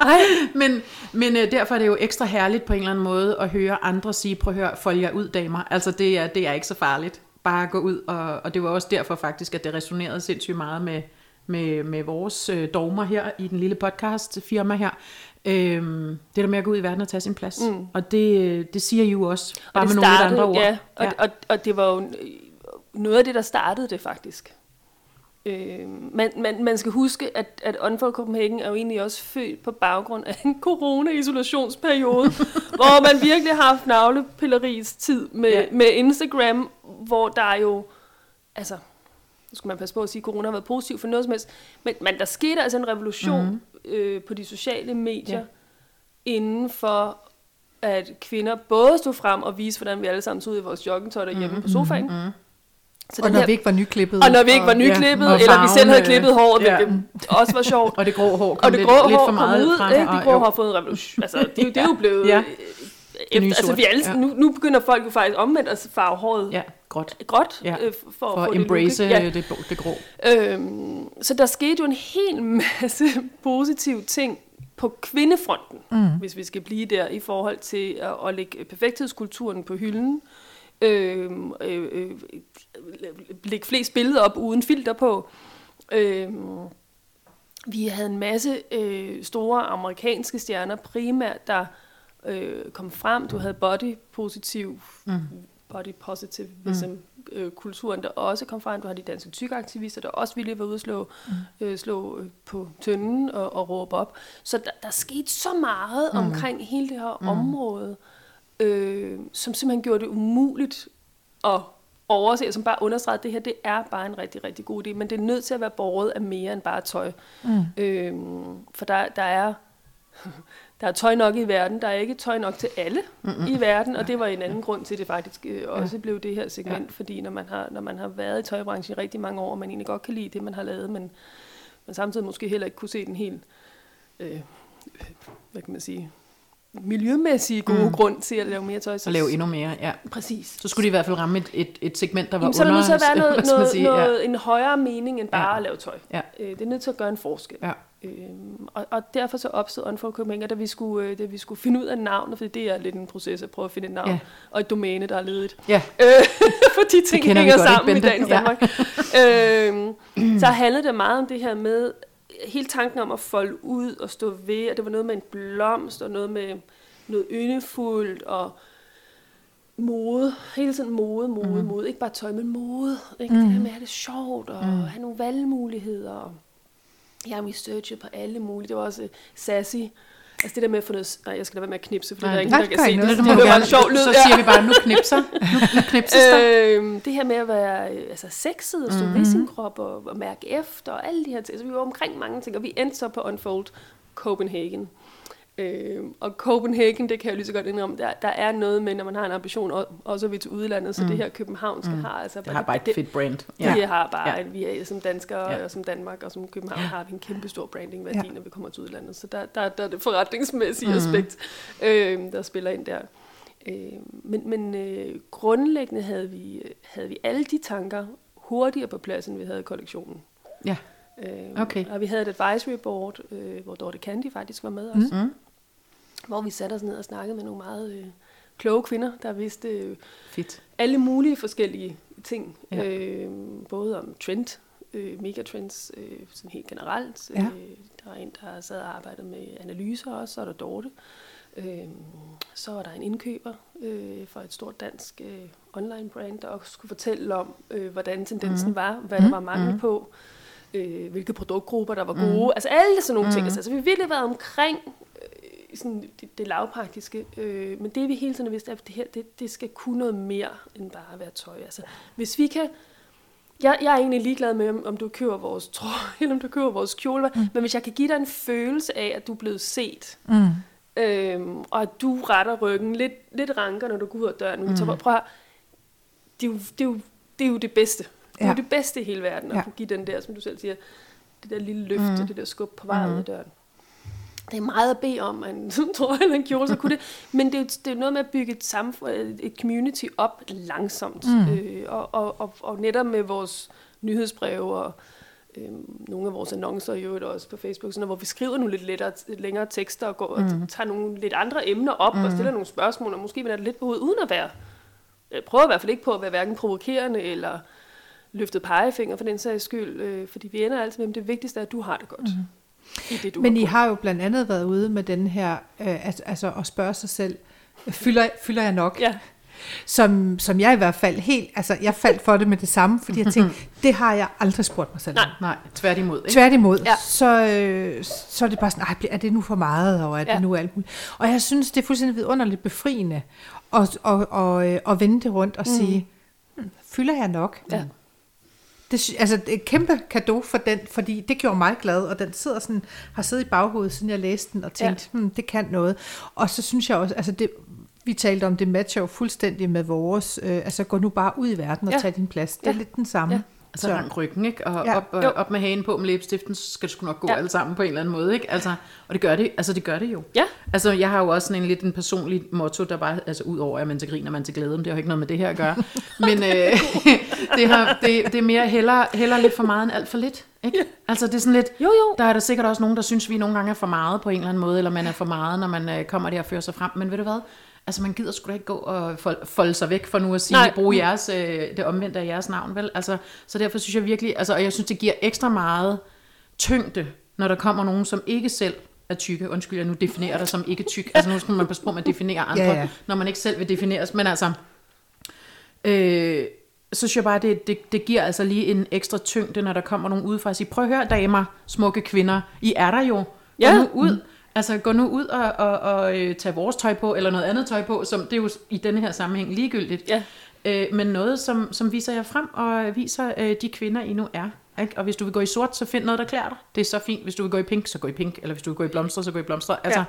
nej. Men, men øh, derfor er det jo ekstra herligt på en eller anden måde at høre andre sige, prøv at høre, fold jer ud, damer. Altså det er, det er ikke så farligt. Bare gå ud, og, og det var også derfor faktisk, at det resonerede sindssygt meget med, med, med vores øh, dogmer her i den lille podcast firma her. Øhm, det der med at gå ud i verden og tage sin plads. Mm. Og det, øh, det siger I jo også, bare og med det nogle lidt startede, andre ord. Ja, og, ja. Og, og det var jo noget af det, der startede det faktisk. Øh, man, man, man skal huske, at, at Unfold Copenhagen er jo egentlig også født på baggrund af en corona-isolationsperiode, hvor man virkelig har haft navlepilleris tid med, Ja. med Instagram, hvor der er jo, altså, nu skal man passe på at sige, at corona har været positiv for noget som helst, men, men der skete altså en revolution mm-hmm. øh, på de sociale medier, Ja. ja. inden for at kvinder både stod frem og viste, hvordan vi alle sammen så ud i vores joggingtøj derhjemme mm-hmm. på sofaen. Mm-hmm. Så Og når her, vi ikke var nyklippet. og når vi ikke var nyklippet, og ja, eller vi selv havde øh, klippet håret, ja. hvilket også var sjovt. Og det grå hår kom og det grå lidt hår for meget kom ud, frem. ikke? Det grå hår har fået en revolution. Altså, det, er det er jo blevet... Ja. ja. Efter, altså, vi alle, Ja. ja. nu, nu begynder folk jo faktisk omvendt at farve håret Ja, gråt. gråt, Ja. øh, for, For at embrace det, look, ikke? det, det, det grå. ja. øhm, Så der skete jo en hel masse positive ting på kvindefronten, mm. hvis vi skal blive der, i forhold til at, at lægge perfekthedskulturen på hylden. Øhm, øh, øh, lægge flest billeder op uden filter på. Øhm, vi havde en masse øh, store amerikanske stjerner, primært, der øh, kom frem. Du havde body positiv, mm. body positivism, mm. øh, kulturen, der også kom frem. Du har de danske tykaktivister, der også ville være ude og slå, mm. øh, slå øh, på tønden og, og råbe op. Så der, der skete så meget mm. omkring hele det her mm. område, øh, som simpelthen gjorde det umuligt at overse, som bare understregede, at det her det er bare en rigtig, rigtig god idé, men det er nødt til at være båret af mere end bare tøj. Mm. Øhm, for der, der er der er tøj nok i verden, der er ikke tøj nok til alle Mm-mm. i verden, og det var en anden grund til, at det faktisk øh, også ja. blev det her segment, ja. fordi når man, har, når man har været i tøjbranchen i rigtig mange år, og man egentlig godt kan lide det, man har lavet, men, men samtidig måske heller ikke kunne se den helt, øh, hvad kan man sige, miljømæssige gode mm. grund til at lave mere tøj. Så lave endnu mere, ja. Præcis. Så skulle de i hvert fald ramme et, et, et segment, der var Jamen, så er der under... nødt til at være noget, noget, sige, noget, ja. en højere mening end bare Ja. at lave tøj. Ja. Øh, det er nødt til at gøre en forskel. Ja. Øhm, og, og derfor så opstod Unfold Copenhagen, da vi, skulle, øh, da vi skulle finde ud af navnet, for det er lidt en proces at prøve at finde et navn, Ja. og et domæne, der er ledigt. Ja. Øh, for de ting hænger godt, ikke, sammen i dagens Ja. Danmark. øhm, så handlede det meget om det her med, hele tanken om at folde ud og stå ved, og det var noget med en blomst, og noget med noget yndefuldt, og mode, hele tiden mode, mode, mm. mode, ikke bare tøj, men mode, ikke? Mm. det her med at have det sjovt, og mm. have nogle valgmuligheder, og jeg har researchet på alle mulige, det var også sassy, Altså det der med at få noget... Nej, jeg skal da være med at knipse, for Nej, det er det ingen, der kan se det. det. Det, Det det var en sjov lyd. Så siger vi bare, nu knipser. Nu, nu knipses der. Øhm, det her med at være øh, altså, sexet og stå mm-hmm. ved sin krop og, og mærke efter og alle de her ting. Så vi var omkring mange ting, og vi endte så på Unfold Copenhagen. Øhm, og Copenhagen, det kan jeg jo lige så godt indrømme, der, der er noget med, når man har en ambition, og, også at vi til udlandet, så mm. det her københavnske mm. har altså... Det har bare et det, fedt brand. Ja. Det har bare, Ja. at vi er som danskere Ja. og som Danmark og som København har vi en kæmpe stor brandingværdi, ja. når vi kommer til udlandet. Så der, der, der er det forretningsmæssige mm. aspekt, øh, der spiller ind der. Øh, men men øh, grundlæggende havde vi, havde vi alle de tanker hurtigere på plads, end vi havde i kollektionen. Ja. Øh, Okay. Og vi havde et advisory board, øh, hvor Dorte Candy faktisk var med os, Mm. Hvor vi satte os ned og snakkede med nogle meget øh, kloge kvinder, der vidste øh, Fedt. alle mulige forskellige ting. Ja. Øh, både om trend, øh, megatrends, øh, sådan helt generelt. Ja. Øh, der er en, der sad og arbejdede med analyser også, så er der Dorte. Øh, så var der en indkøber øh, for et stort dansk øh, online brand, der også skulle fortælle om, øh, hvordan tendensen Mhm. mm. var, hvad mm. der var mangel Mhm. på, øh, hvilke produktgrupper, der var gode. Mm. Altså alle sådan nogle mm. ting. Altså, så vi har virkelig været omkring sådan det, det lavpraktiske. Øh, men det vi hele tiden har vidst, er, at det her det, det skal kunne noget mere end bare at være tøj. Altså, hvis vi kan... Jeg, jeg er egentlig ligeglad med, om, om du køber vores trøje, eller om du køber vores kjole, mm. men hvis jeg kan give dig en følelse af, at du er blevet set, Mm. øhm, og at du retter ryggen lidt, lidt ranker, når du går ud af døren. Mm. Så prøv at, det, er jo, det, er jo, det er jo det bedste. Det er Ja. jo det bedste i hele verden, at Ja. kunne give den der, som du selv siger, det der lille løft, mm. det der skub på vej ud af døren. Det er meget at bede om, man tror, at en kjole, så kunne det. Men det er, jo- det er noget med at bygge et, samfund, et community op langsomt. Mm. Øh, og, og, og, og netop med vores nyhedsbreve og øh, nogle af vores annoncer i øvrigt også på Facebook, sådan, hvor vi skriver nogle lidt lettere, længere tekster og, går, og tager nogle lidt andre emner op og stiller nogle spørgsmål, og måske vender det lidt på hovedet, uden at være, øh, prøver i hvert fald ikke på at være hverken provokerende eller løftet pegefinger for den sags skyld, øh, fordi vi ender altid med, at det vigtigste er, at du har det godt. Mm. I det, du Men I på. har jo blandt andet været ude med den her, øh, altså, altså at spørge sig selv, fylder, fylder jeg nok? Ja, Som, som jeg i hvert fald helt, altså jeg faldt for det med det samme, fordi jeg tænkte, det har jeg aldrig spurgt mig selv om. Nej. Nej, tværtimod. Ikke? Tværtimod, Ja. så, øh, så er det bare sådan, "Ej, er det nu for meget, og er Ja. det nu alt muligt? Og jeg synes, det er fuldstændig vidunderligt befriende at, og, og, øh, at vende det rundt og mm. sige, "Hmm, fylder jeg nok? ja. Det, altså, det er et kæmpe gave for den, fordi det gjorde mig glad, og den sidder sådan, har siddet i baghovedet, siden jeg læste den, og tænkt, ja. hmm, det kan noget. Og så synes jeg også, altså det, vi talte om, det matcher jo fuldstændig med vores, øh, altså gå nu bare ud i verden og ja. Ja. tag din plads. Det er Ja. lidt den samme. Så Altså, rank ryggen, ikke? Og Ja. op, og, Jo. op med hagen på med læbestiften, så skal det sgu nok gå Ja. alle sammen på en eller anden måde, ikke? Altså, og det gør det, altså det gør det jo. Ja. Altså, jeg har jo også sådan en lidt en personlig motto, der bare, altså ud over, at man til griner, man til glæde, men det har jo ikke noget med det her at gøre. Men øh, det, har, det, det er mere heller, heller lidt for meget end alt for lidt, ikke? Ja. Altså, det er sådan lidt, Jo, jo. der er der sikkert også nogen, der synes, vi nogle gange er for meget på en eller anden måde, eller man er for meget, når man øh, kommer der og fører sig frem. Men ved du hvad? Altså, man gider sgu da ikke gå og fol- folde sig væk for nu at sige, Nej. bruge jeres, øh, det omvendte af jeres navn, vel? Altså, så derfor synes jeg virkelig, altså, og jeg synes, det giver ekstra meget tyngde, når der kommer nogen, som ikke selv er tykke. Undskyld, jeg nu definerer dig som ikke tyk. Altså, nu skal man passe på, at man definerer andre, Ja, ja. når man ikke selv vil defineres. Men altså, øh, så synes jeg bare, det, det, det giver altså lige en ekstra tyngde, når der kommer nogen udefra og siger, prøv at høre, damer, smukke kvinder, I er der jo. Gå Ja. nu ud. Altså, gå nu ud og, og, og øh, tage vores tøj på, eller noget andet tøj på, som det er jo i denne her sammenhæng ligegyldigt. Ja. Øh, men noget, som, som viser jer frem, og viser øh, de kvinder, I nu er. Ikke? Og hvis du vil gå i sort, så find noget, der klæder dig. Det er så fint. Hvis du vil gå i pink, så gå i pink. Eller hvis du vil gå i blomster, så gå i blomster. Altså, Ja.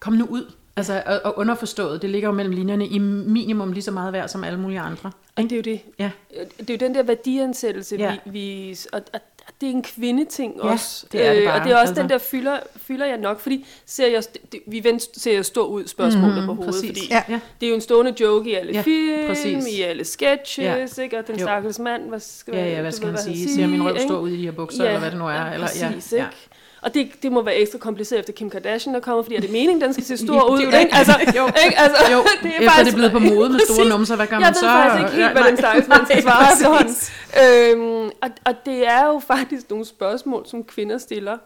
kom nu ud. Altså, og, og underforstået, det ligger jo mellem linjerne i minimum lige så meget værd som alle mulige andre. Og det er jo det. Ja. Det er jo den der værdiansættelse, Ja. vi, vi og, og det er en kvindeting Ja, også. det er det Øh, bare, og det er også altså. den der, fylder, fylder jeg nok, fordi ser jeg, vi vent, ser jeg stå ud spørgsmålet mm, på hovedet, præcis. fordi Ja. Ja. det er jo en stående joke i alle Ja, film, præcis. i alle sketches, Ja. ikke? og den stakkels mand, hvad skal, Ja, ja, hvad skal ved, han han sige? Ser min røv stå ud i de her bukser, eller hvad det nu er? Ja, eller, præcis, ja, ikke? Og det, det må være ekstra kompliceret efter Kim Kardashian er kommet, fordi er det meningen, den skal se stor Det er ud? det. Ikke? Altså, Jo. ikke? Altså, Jo, det er efter faktisk, det er blevet på mode med store numser, hvad gør Jeg man ved så? faktisk ikke helt, hvad den stakkels mand skal svare efterhånden. Øhm, og, og det er jo faktisk nogle spørgsmål, som kvinder stiller,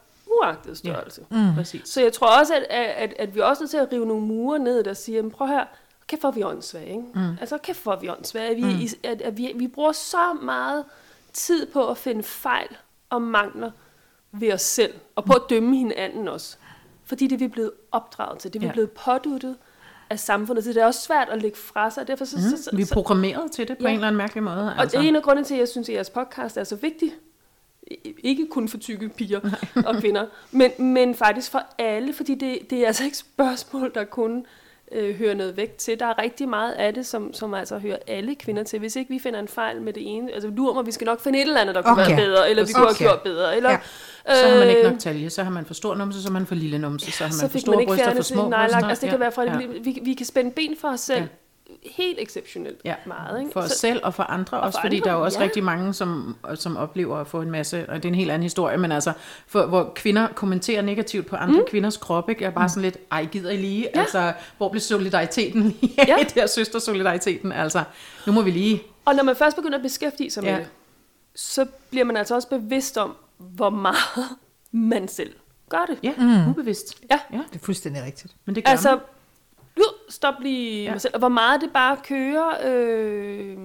uagtet størrelse. Ja. Mm. Præcis. Så jeg tror også, at, at, at vi er også nødt til at rive nogle mure ned, der siger, "Men prøv her, kæft hvor er vi åndssvage, ikke? Mm. Altså, kæft hvor er vi åndssvage. At vi, mm. at, at vi, vi bruger så meget tid på at finde fejl og mangler ved os selv, og på at dømme hinanden også. fordi det vi er blevet opdraget til, det vi er blevet påduttet af samfundet, så det er også svært at lægge fra sig. Derfor så, mm, så, så, vi er programmeret til det på ja. en eller anden mærkelig måde. Altså. Og det er en af grundene til, at jeg synes, at jeres podcast er så vigtig. Ikke kun for tykke piger og kvinder, men, men faktisk for alle, fordi det, det er altså ikke spørgsmål, der kun øh, hører noget vægt til. Der er rigtig meget af det, som, som altså hører alle kvinder til. Hvis ikke vi finder en fejl med det ene, altså lurer mig, vi skal nok finde et eller andet, der kunne okay. være bedre, eller vi okay. kunne have gjort bedre. Eller, ja. Så har man ikke øh, nok talje, så har man for stor numse, så har man for lille numse, så har man så for store bryster, for små bryster. Altså det kan være fra, ja. vi, vi kan spænde ben for os selv, ja helt exceptionelt ja. meget. Ikke? For os så, selv og for andre og også, for fordi andre, der er jo også ja. rigtig mange, som, som oplever at få en masse, og det er en helt anden historie, men altså, for, hvor kvinder kommenterer negativt på andre mm. kvinders krop, ikke? jeg er bare mm. sådan lidt, ej, gider I lige? Ja. Altså, hvor bliver solidariteten lige ja. det her søstersolidariteten? Altså, nu må vi lige... Og når man først begynder at beskæftige sig ja. med det, så bliver man altså også bevidst om, hvor meget man selv gør det. Ja, mm. ubevidst. Ja. ja. Det er fuldstændig rigtigt. Men det gør altså, man stop lige ja. mig selv. Og hvor meget det bare kører øh,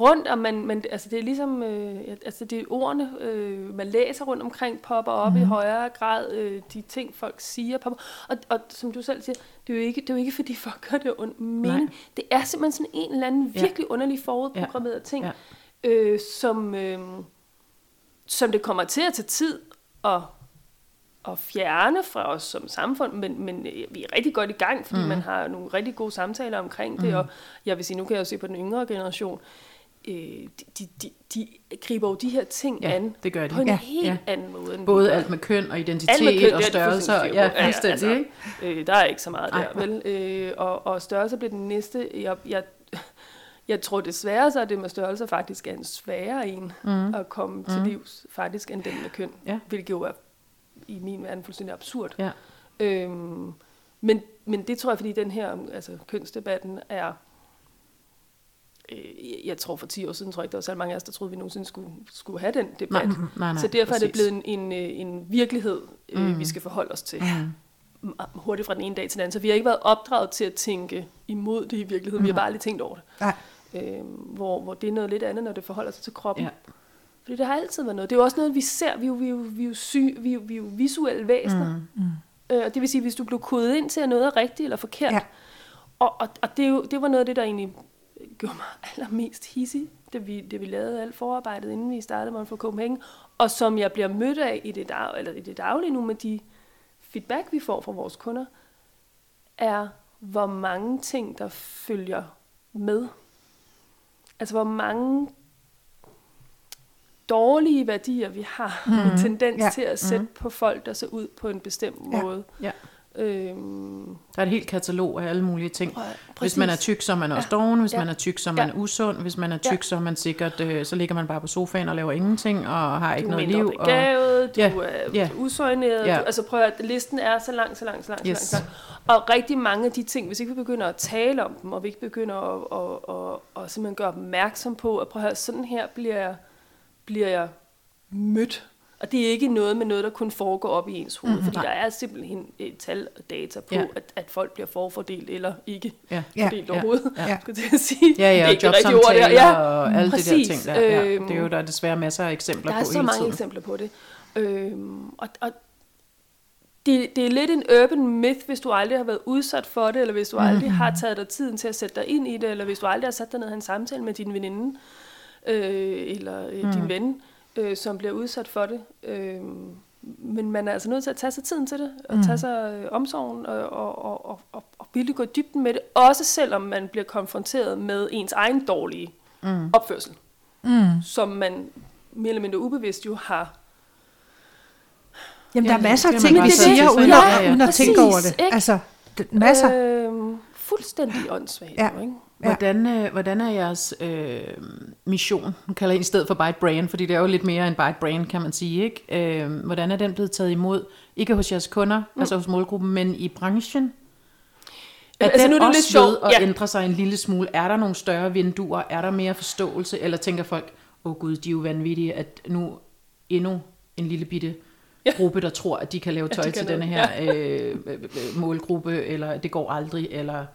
rundt, og man, man, altså det er ligesom, øh, altså det er ordene, øh, man læser rundt omkring, popper op mm. i mhm. højere grad, øh, de ting folk siger, popper. Og, og som du selv siger, det er jo ikke, det er jo ikke fordi folk gør det ondt mening. Det er simpelthen sådan en eller anden virkelig ja. underlig forudprogrammeret ja. ting, ja. Øh, som, øh, som det kommer til at tage tid at at fjerne fra os som samfund, men, men øh, vi er rigtig godt i gang, fordi mm. man har nogle rigtig gode samtaler omkring det, mm. og jeg vil sige, nu kan jeg jo se på den yngre generation, øh, de, de, de, griber jo de her ting ja, an det gør de. på en ja, helt ja. anden måde. End Både alt med køn og identitet med køn, og størrelse. Ja, ja, altså, ikke? Øh, der er ikke så meget Ej, der, vel? Øh, og, og størrelse bliver den næste. Jeg, jeg, jeg tror desværre så, at det med størrelse faktisk er en sværere en mm. at komme mm. til livs, faktisk, end den med køn. Ja. Hvilket jo er i min verden fuldstændig absurd. Ja. Øhm, men, men det tror jeg, fordi den her altså, kønsdebatten er... Øh, jeg tror for 10 år siden, tror jeg ikke, der var så mange af os, der troede, vi nogensinde skulle, skulle have den debat. Nej, nej, nej, så derfor præcis. er det blevet en, en, øh, en virkelighed, øh, mm. vi skal forholde os til. Mm. Hurtigt fra den ene dag til den anden. Så vi har ikke været opdraget til at tænke imod det i virkeligheden. Mm. Vi har bare aldrig tænkt over det. Nej. Øhm, hvor, hvor det er noget lidt andet, når det forholder sig til kroppen. Ja. Fordi det har altid været noget. Det er jo også noget, vi ser. Vi er jo, vi er jo, vi er jo, syg, vi er jo, vi er jo visuelle væsener. Mm, mm. Øh, og det vil sige, hvis du blev kodet ind til, at noget er rigtigt eller forkert. Ja. Og, og, og det, er jo, det var noget af det, der egentlig gjorde mig allermest hissig, det vi, det vi lavede alt forarbejdet, inden vi startede med for Copenhagen. Og som jeg bliver mødt af i det, dag, eller i det daglige nu med de feedback, vi får fra vores kunder, er, hvor mange ting, der følger med. Altså, hvor mange dårlige værdier, vi har, mm. en tendens ja. til at sætte mm. på folk, der ser ud på en bestemt ja. måde. Ja. Øhm, der er et helt katalog af alle mulige ting. Præcis. Hvis man er tyk, så er man også ja. doven. Hvis ja. man er tyk, så er man ja. usund. Hvis man er tyk, ja. så er man sikkert, øh, så ligger man bare på sofaen og laver ingenting og har ikke noget liv. Du er begavet, du ja. er ja. usøjneret. Ja. Du, altså prøv at listen er så lang, så lang, så lang, yes. så lang. Og rigtig mange af de ting, hvis ikke vi begynder at tale om dem, og vi ikke begynder at, at, at, at, at simpelthen gøre opmærksom på, at prøv at høre, sådan her bliver jeg bliver jeg mødt. Og det er ikke noget med noget, der kun foregår op i ens hoved, mm, fordi der er simpelthen et tal og data på, ja. at, at folk bliver forfordelt eller ikke ja. fordelt ja. overhovedet, ja. skulle jeg sige. Ja, ja, og jobsamtaler ja. og alle de der ting der. Ja. Det er jo, der er desværre masser af eksempler på Der er så mange tiden. eksempler på det. Øhm, og, og det, det er lidt en urban myth, hvis du aldrig har været udsat for det, eller hvis du aldrig mm. har taget dig tiden til at sætte dig ind i det, eller hvis du aldrig har sat dig ned og en samtale med din veninde øh, eller øh, mm. din ven, øh, som bliver udsat for det. Øh, men man er altså nødt til at tage sig tiden til det, og mm. tage sig øh, omsorgen, og, og, og, og, og, og virkelig gå i dybden med det, også selvom man bliver konfronteret med ens egen dårlige mm. opførsel, mm. som man mere eller mindre ubevidst jo har Jamen, der er masser af ting, vi siger, uden, ja, at, uden at tænke over det. Ikke? Altså, masser. Øh, fuldstændig åndssvagt. Ja. ikke? Hvordan, øh, hvordan er jeres øh, mission, man kalder I stedet for Byte Brain, fordi det er jo lidt mere end Byte Brain, kan man sige, ikke? Øh, hvordan er den blevet taget imod, ikke hos jeres kunder, mm. altså hos målgruppen, men i branchen? Er altså, den nu er det også lidt sjovt. at ja. ændre sig en lille smule? Er der nogle større vinduer? Er der mere forståelse? Eller tænker folk, åh oh gud, de er jo vanvittige, at nu endnu en lille bitte ja. gruppe, der tror, at de kan lave tøj ja, til denne her ja. øh, øh, øh, målgruppe, eller det går aldrig, eller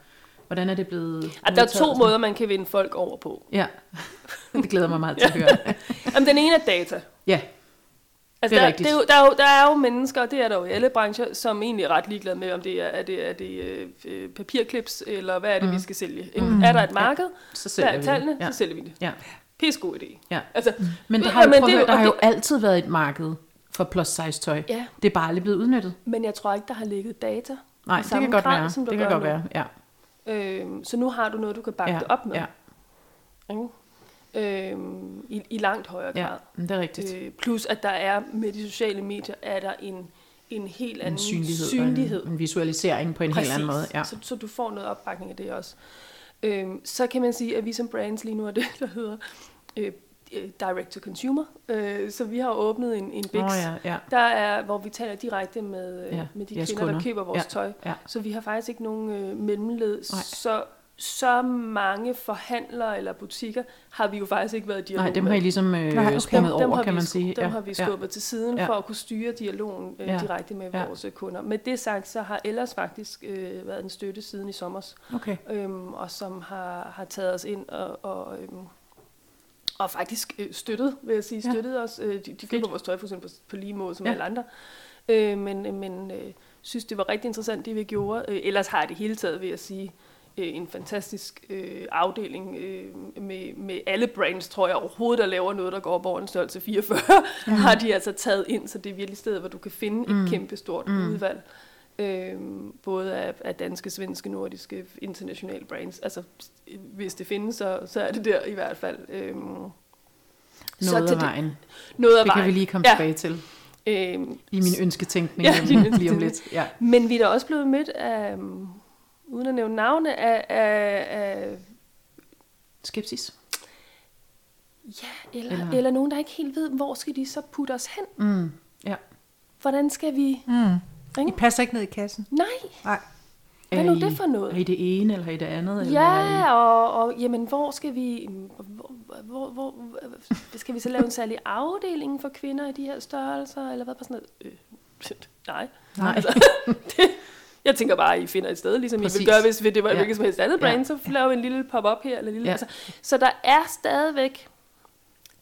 Hvordan er det blevet at Der er to måder, man kan vinde folk over på. Ja, det glæder mig meget til at høre. Jamen, den ene er data. Ja. Altså, Det er der, rigtigt. det er jo, der, er jo, der er jo mennesker, og det er der jo i alle brancher, som egentlig er ret ligeglade med, om det er, er, det, er det, øh, øh, papirklips, eller hvad er det, mm. vi skal sælge. Mm. Er der et marked, Så der sælger er vi tallene. Ja. så sælger vi det. Ja. Pisse god idé. Ja. Altså, Men der har, jo, men det- høre, der har jo altid været et marked for plus size tøj. Ja. Det er bare aldrig blevet udnyttet. Men jeg tror ikke, der har ligget data. Nej, det kan godt grad, være. Det der kan godt nu. være, ja. Øhm, så nu har du noget, du kan bakke ja. det op med. Ja, Ikke? Øhm, i, I langt højere ja, grad. men det er rigtigt. Øh, plus at der er med de sociale medier, er der en, en helt anden En synlighed, synlighed. En, en visualisering på en helt anden måde. Ja. Så, så du får noget opbakning af det også. Øhm, så kan man sige, at vi som brands lige nu er det, der hedder øh, øh, direct to consumer. Øh, så vi har åbnet en, en Bix, Åh, ja, ja. der er, hvor vi taler direkte med, øh, Ja, med de kvinder, kunder. der køber vores Ja, tøj. ja. Så vi har faktisk ikke nogen øh, mellemled. Nej. Så, så mange forhandlere eller butikker har vi jo faktisk ikke været i dialog Nej, dem har I ligesom øh, Nej, okay. sprunget dem over, kan vi, man sku- sige. Dem ja, har vi ja. skubbet til siden Ja. for at kunne styre dialogen øh, Ja. direkte med Ja. vores øh, kunder. Med det sagt, så har ellers faktisk øh, været en støtte siden i sommer, Okay. øhm, og som har, har taget os ind og, og, øhm, og faktisk øh, støttet, vil jeg sige, Ja. støttet os. Øh, de, de køber vores tøj eksempel på, på lige måde som Ja. alle andre. Øh, men men øh, synes, det var rigtig interessant, det vi gjorde. Øh, ellers har jeg det hele taget, vil jeg sige, øh, en fantastisk øh, afdeling øh, med, med alle brands, tror jeg overhovedet, der laver noget, der går op over en størrelse 44, mm. har de altså taget ind, så det er virkelig stedet, hvor du kan finde mm. et kæmpe stort mm. udvalg. Øhm, både af, af danske, svenske, nordiske, internationale brands. Altså, hvis det findes, så, så er det der i hvert fald. Så Noget til af det- vejen. Noget af Det kan vejen. vi lige komme ja. tilbage til Øhm, i min ønsketænkning Ja, din lige om ønsketænkning. lidt. Ja. men vi er da også blevet mødt af, um, uden at nævne navne, af, af, af Skepsis. ja, eller, Eller- eller, eller nogen, der ikke helt ved, hvor skal de så putte os hen? Mm. Ja. Hvordan skal vi... Mm. Ikke? I passer ikke ned i kassen. Nej, Nej. hvad er nu I- det for noget? Er I det ene, eller er I det andet? Eller er I... Ja, og, og jamen, hvor skal vi... Hvor, hvor, hvor, skal vi så lave en særlig afdeling for kvinder i de her størrelser, eller hvad på sådan noget? Øh, nej. Nej. Altså, det, jeg tænker bare, at I finder et sted, ligesom I Præcis. ville gøre, hvis det var et Ja. hvilket som helst andet Ja. brand, så laver vi en lille pop-up her. Eller lille, Ja. altså, så der er stadigvæk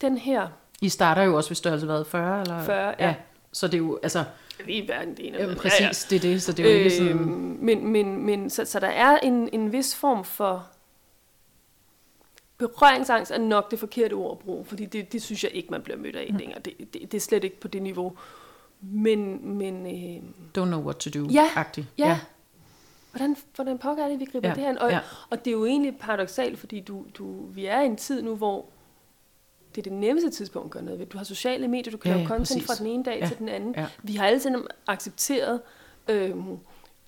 den her I starter jo også ved størrelse hvad, 40? Eller? 40, ja. Så det er jo, altså, lige verden det ene. jamen, præcis, det er det, så det er jo ikke sådan... Øhm, men, men, men så, så der er en, en vis form for berøringsangst er nok det forkerte ord at bruge, fordi det, det synes jeg ikke, man bliver mødt af længere. Det, det, det er slet ikke på det niveau. Men, men øh, Don't know what to do, Ja, agtig. ja. hvordan, hvordan er det, vi griber Ja, det her? Og, ja. og det er jo egentlig paradoxalt, fordi du, du, vi er i en tid nu, hvor det er det nemmeste tidspunkt at gøre noget ved. Du har sociale medier, du kan Ja, lave content præcis. fra den ene dag Ja, til den anden. ja. Vi har alle sammen accepteret, øhm,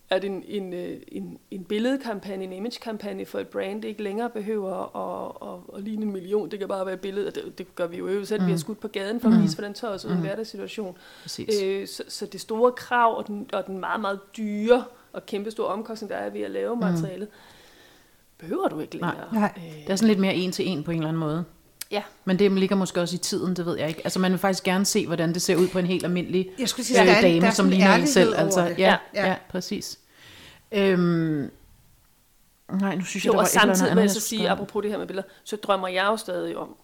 at en, en, øh, en, en billedkampagne, en imagekampagne for et brand ikke længere behøver at, at, at ligne en million. Det kan bare være et billede, og det, det gør vi jo øvrigt selv. Mm. Vi har skudt på gaden for at vise, hvordan tøjet så ud i en hverdagssituation. Præcis. Øh, så, så det store krav og den, og den meget, meget dyre og kæmpe store omkostning, der er ved at lave materialet, behøver du ikke længere. Nej. Øh, Det er sådan lidt mere en til en på en eller anden måde. Ja. Men det ligger måske også i tiden, det ved jeg ikke. Altså man vil faktisk gerne se, hvordan det ser ud på en helt almindelig Jeg skulle sige, øh, der er en- der dame, er som ligner en selv. Altså, det. ja, Ja. ja. ja, præcis. Øhm, nej, nu synes jeg, Jo, der var og et eller andet samtidig jeg jeg så skulle sige, apropos det her med billeder, så drømmer jeg jo stadig om,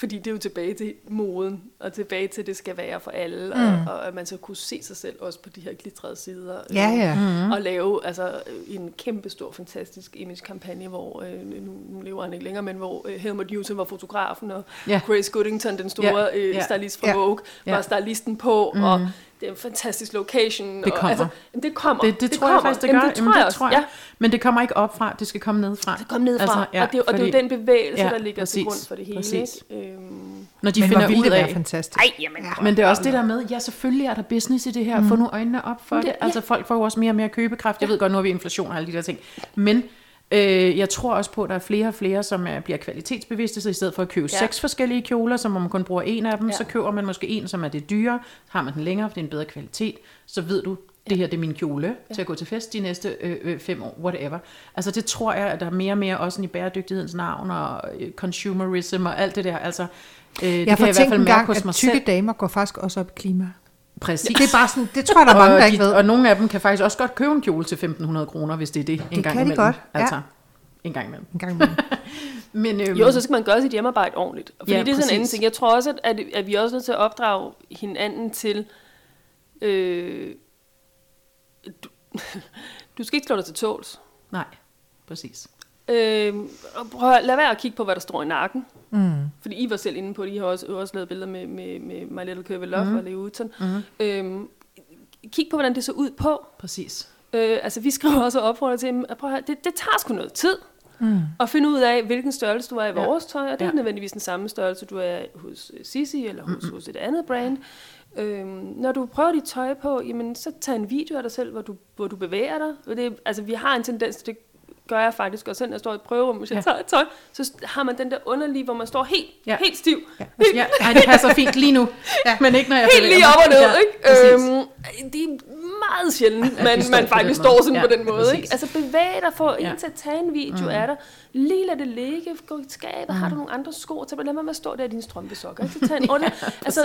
fordi det er jo tilbage til moden, og tilbage til, at det skal være for alle, mm. og, og at man så kunne se sig selv også på de her glitrede sider. øh, Ja, ja. Mm. Og lave altså, en kæmpe stor, fantastisk image-kampagne, hvor, øh, nu, nu lever han ikke længere, men hvor øh, Helmut Newton var fotografen, og Ja. Grace Goodington, den store Ja, øh, ja, stylist fra ja, Vogue, ja. var stylisten på, mm. og det er en fantastisk location. Det og, kommer. altså, jamen, det kommer. Det, det, tror kommer. jeg faktisk, det gør. Jamen, det tror Jamen, jeg det også. tror jeg. Ja. Men det kommer ikke op fra, det skal komme ned fra. Det kom ned fra, Altså, ja, og, det, og det er jo den bevægelse, Ja, der ligger præcis, til grund for det hele. præcis. Ikke? Øhm, Når de Men finder ud det være af, fantastisk. ej, jamen, ja. Men det er også det der med, ja, selvfølgelig er der business i det her. Mm. Få nu øjnene op for det. det- ja. Altså, folk får jo også mere og mere købekraft. Jeg ved godt, nu har vi inflation og alle de der ting. Men øh, jeg tror også på, at der er flere og flere, som er, bliver kvalitetsbevidste. Så i stedet for at købe Ja. seks forskellige kjoler, som man kun bruger en af dem, Ja. så køber man måske en, som er det dyre. Har man den længere, for det er en bedre kvalitet. Så ved du, det her det er min kjole ja. til at gå til fest de næste øh, øh, fem år, whatever. Altså det tror jeg, at der er mere og mere også i bæredygtighedens navn og øh, consumerism og alt det der. Altså, øh, det Jeg kan får jeg i hvert fald mærke gang, hos at mig tykke selv. damer går faktisk også op i klima. Præcis. Det er bare sådan, det tror jeg, der er mange, der og, ikke ved. og nogle af dem kan faktisk også godt købe en kjole til 1.500 kroner, hvis det er det, en Det gang kan de imellem. godt, ja. Altså, en gang imellem. En gang imellem. Men, øhm, jo, så skal man gøre sit hjemmearbejde ordentligt. Fordi ja, det er sådan en anden ting. Jeg tror også, at, at, at vi er også nødt til at opdrage hinanden til... Øh, du, du skal ikke slå dig til tåls. Nej, præcis. Øh, prøv at lad være at kigge på, hvad der står i nakken. Mm. Fordi I var selv inde på det. I har også, også lavet billeder med, med, med My Little Curvy Love mm. og Leo Uton. Mm. Øh, kig på, hvordan det så ud på. Præcis. Øh, altså, vi skriver også opfordrer til, at prøv at, det, det tager sgu noget tid. Mm. Og finde ud af, hvilken størrelse du er i ja. vores tøj, og det er ja. nødvendigvis den samme størrelse, du er hos Sisi eller hos, mm-hmm. hos et andet brand. Øhm, når du prøver dit tøj på, jamen, så tag en video af dig selv, hvor du, hvor du bevæger dig. Og det, altså, vi har en tendens til, det gør jeg faktisk også selv, når jeg står i prøverum, hvis jeg ja. tager tøj, så har man den der underlige, hvor man står helt, ja. helt stiv. Ja. ja. Ej, det passer fint lige nu, ja. men ikke når jeg Helt lige op og ned, ja, ikke? Øhm, det er meget sjældent, ja, man, man faktisk står sådan ja, på den måde. Ikke? Altså bevæg dig, få ja. en til at tage en video mm. af dig, lige lad det ligge, gå i skabet, mm. har du nogle andre sko, så lad mig med at stå der i dine strømpesokker. Ikke? Så tag en ja, altså,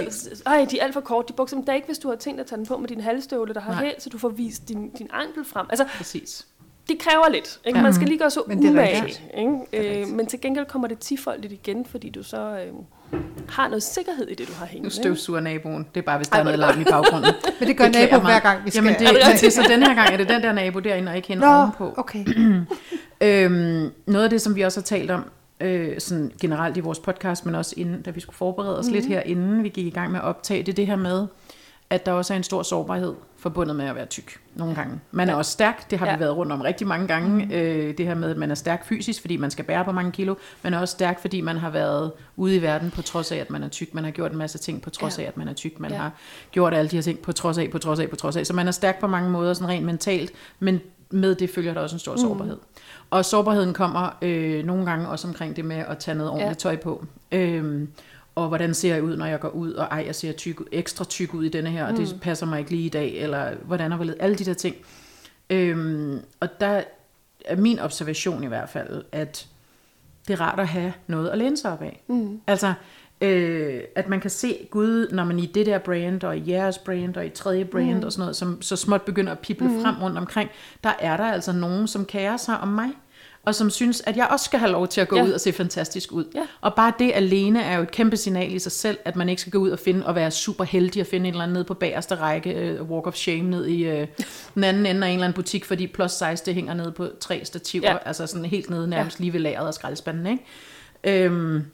ej, de er alt for kort, de bukser, men der er ikke, hvis du har tænkt at tage den på med din halvstøvle, der har hæld, så du får vist din, din ankel frem. Altså, præcis det kræver lidt. Ikke? Ja. Man skal lige gøre så men umage. Ikke? Øh, men til gengæld kommer det tifoldigt igen, fordi du så øh, har noget sikkerhed i det, du har hængende. Nu støvsuger naboen. Det er bare, hvis der Ej, er noget larm i baggrunden. men det gør det naboen hver gang, vi skal. Jamen, det, er det, det, så den her gang er det den der nabo derinde, og ikke hende Nå, ovenpå. okay. øhm, noget af det, som vi også har talt om, øh, sådan generelt i vores podcast, men også inden, da vi skulle forberede os mm-hmm. lidt her, inden vi gik i gang med at optage, det er det her med, at der også er en stor sårbarhed forbundet med at være tyk nogle gange. Man er ja. også stærk, det har ja. vi været rundt om rigtig mange gange, mm. øh, det her med, at man er stærk fysisk, fordi man skal bære på mange kilo, men også stærk, fordi man har været ude i verden på trods af, at man er tyk. Man har gjort en masse ting på trods ja. af, at man er tyk. Man ja. har gjort alle de her ting på trods af, på trods af, på trods af. Så man er stærk på mange måder, sådan rent mentalt, men med det følger der også en stor mm. sårbarhed. Og sårbarheden kommer øh, nogle gange også omkring det med at tage noget ordentligt ja. tøj på. Øh, og hvordan ser jeg ud, når jeg går ud, og ej, jeg ser tyk, ekstra tyk ud i denne her, mm. og det mm. passer mig ikke lige i dag, eller hvordan er det, alle de der ting. Øhm, og der er min observation i hvert fald, at det er rart at have noget at læne sig op af. Mm. Altså, øh, at man kan se Gud, når man i det der brand, og i jeres brand, og i tredje brand, mm. og sådan noget, som så småt begynder at pible mm. frem rundt omkring, der er der altså nogen, som kærer sig om mig og som synes, at jeg også skal have lov til at gå ja. ud og se fantastisk ud. Ja. Og bare det alene er jo et kæmpe signal i sig selv, at man ikke skal gå ud og finde og være super heldig og finde en eller anden ned på bagerste række, uh, walk of shame ned i uh, den anden ende af en eller anden butik, fordi plus size det hænger ned på tre stativer, ja. altså sådan helt nede nærmest ja. lige ved lageret af skraldespanden, ikke? Øhm,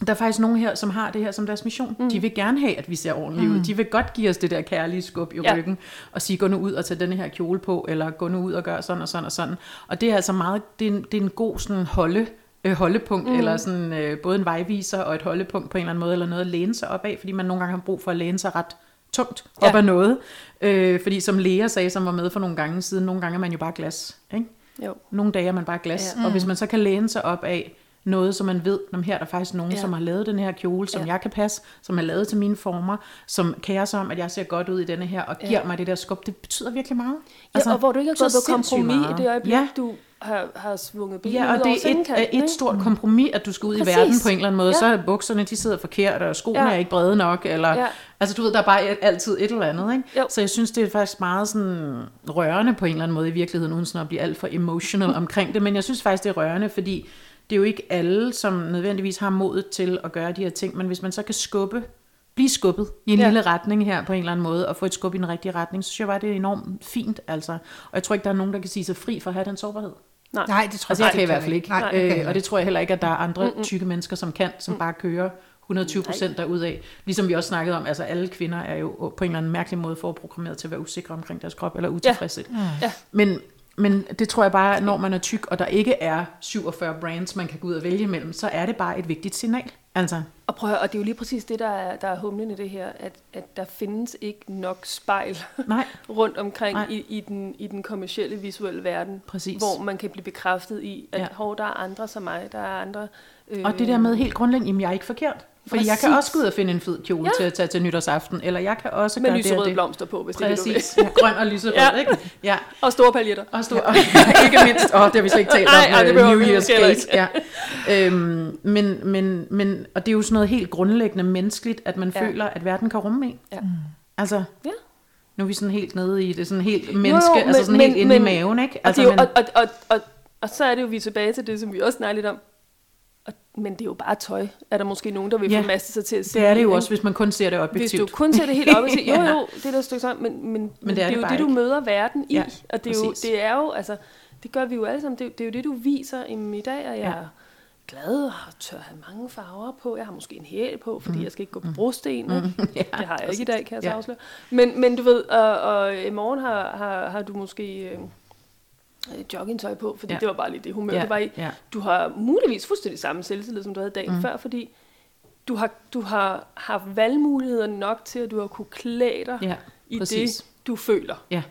der er faktisk nogen her, som har det her som deres mission. Mm. De vil gerne have, at vi ser ordentligt mm. ud. De vil godt give os det der kærlige skub i ja. ryggen, og sige, gå nu ud og tage denne her kjole på, eller gå nu ud og gør sådan og sådan og sådan. Og det er altså meget, det er en, det er en god sådan holde, øh, holdepunkt, mm. eller sådan øh, både en vejviser og et holdepunkt på en eller anden måde, eller noget at læne sig op af, fordi man nogle gange har brug for at læne sig ret tungt op ja. af noget. Øh, fordi som Lea sagde, som var med for nogle gange siden, nogle gange er man jo bare glas. Ikke? Jo. Nogle dage er man bare glas. Ja. Mm. Og hvis man så kan læne sig op af noget, som man ved, at her er der faktisk nogen, ja. som har lavet den her kjole, som ja. jeg kan passe, som er lavet til mine former, som kærer sig om, at jeg ser godt ud i denne her, og giver ja. mig det der skub. Det betyder virkelig meget. Altså, ja, og hvor du ikke har gået på kompromis i det øjeblik, ja. du har, har svunget bilen Ja, og det er et, et stort kompromis, at du skal ud Præcis. i verden på en eller anden måde. Ja. Så er bukserne, de sidder forkert, og skoene ja. er ikke brede nok. Eller, ja. Altså du ved, der er bare altid et eller andet. Ikke? Så jeg synes, det er faktisk meget sådan rørende på en eller anden måde i virkeligheden, uden sådan at blive alt for emotional omkring det. Men jeg synes faktisk, det er rørende, fordi det er jo ikke alle, som nødvendigvis har modet til at gøre de her ting, men hvis man så kan skubbe, blive skubbet i en ja. lille retning her på en eller anden måde, og få et skub i den rigtige retning, så synes jeg bare, det er enormt fint. Altså. Og jeg tror ikke, der er nogen, der kan sige sig fri for at have den sårbarhed. Nej, Nej det tror altså, jeg, jeg kan i hvert fald ikke. Nej, øh, og det tror jeg heller ikke, at der er andre mm-mm. tykke mennesker, som kan, som mm. bare kører 120 procent af. Ligesom vi også snakkede om, altså alle kvinder er jo på en eller anden mærkelig måde forprogrammeret til at være usikre omkring deres krop, eller utilfredse. Ja. Ja. Men, men det tror jeg bare, når man er tyk, og der ikke er 47 brands, man kan gå ud og vælge imellem, så er det bare et vigtigt signal. Altså. Og prøv at, og det er jo lige præcis det, der er, der er humlen i det her, at, at der findes ikke nok spejl Nej. rundt omkring Nej. I, i, den, i den kommercielle visuelle verden, præcis. hvor man kan blive bekræftet i, at ja. hov, der er andre som mig, der er andre... Øh, og det der med helt grundlæggende, jamen jeg er ikke forkert. For jeg kan også gå ud og finde en fed kjole ja. til at tage til nytårsaften, eller jeg kan også Med gøre lyserøde det, blomster på, hvis Præcis. det er det, grøn og lyserød, ja. ikke? Ja. Og store paljetter. Og store, og, ikke mindst, åh, oh, det har vi slet ikke talt om, Ej, det New Year's Gate. Ja. Øhm, men, men, men, og det er jo sådan noget helt grundlæggende menneskeligt, at man ja. føler, at verden kan rumme en. Ja. Altså, ja. nu er vi sådan helt nede i det, sådan helt menneske, jo, jo, altså sådan men, helt inde men, i maven, ikke? Altså, og, men, og, og, og, og, og så er det jo, vi er tilbage til det, som vi også snakker lidt om, men det er jo bare tøj. Er der måske nogen, der vil ja, masse sig til at sige. det er det jo også, hvis man kun ser det objektivt. Hvis du kun ser det helt objektivt. Jo, jo, det er der stykke sammen, men, men, men det, er det, det er jo det, du møder verden i. Ja, og det er, jo, det er jo, altså, det gør vi jo alle sammen. Det, det er jo det, du viser i dag, og jeg ja. er glad og tør have mange farver på. Jeg har måske en hæl på, fordi mm. jeg skal ikke gå på brosten. Mm. ja, det har jeg ikke i dag, kan jeg så ja. afsløre. Men, men du ved, og, og i morgen har, har, har du måske... Øh, joggingtøj på, fordi ja. det var bare lige det humør, ja. det var i. Ja. Du har muligvis fuldstændig samme selvtillid, som du havde dagen mm. før, fordi du har, du har haft valgmuligheder nok til, at du har kunne klæde dig ja, i præcis. det, du føler. Ja.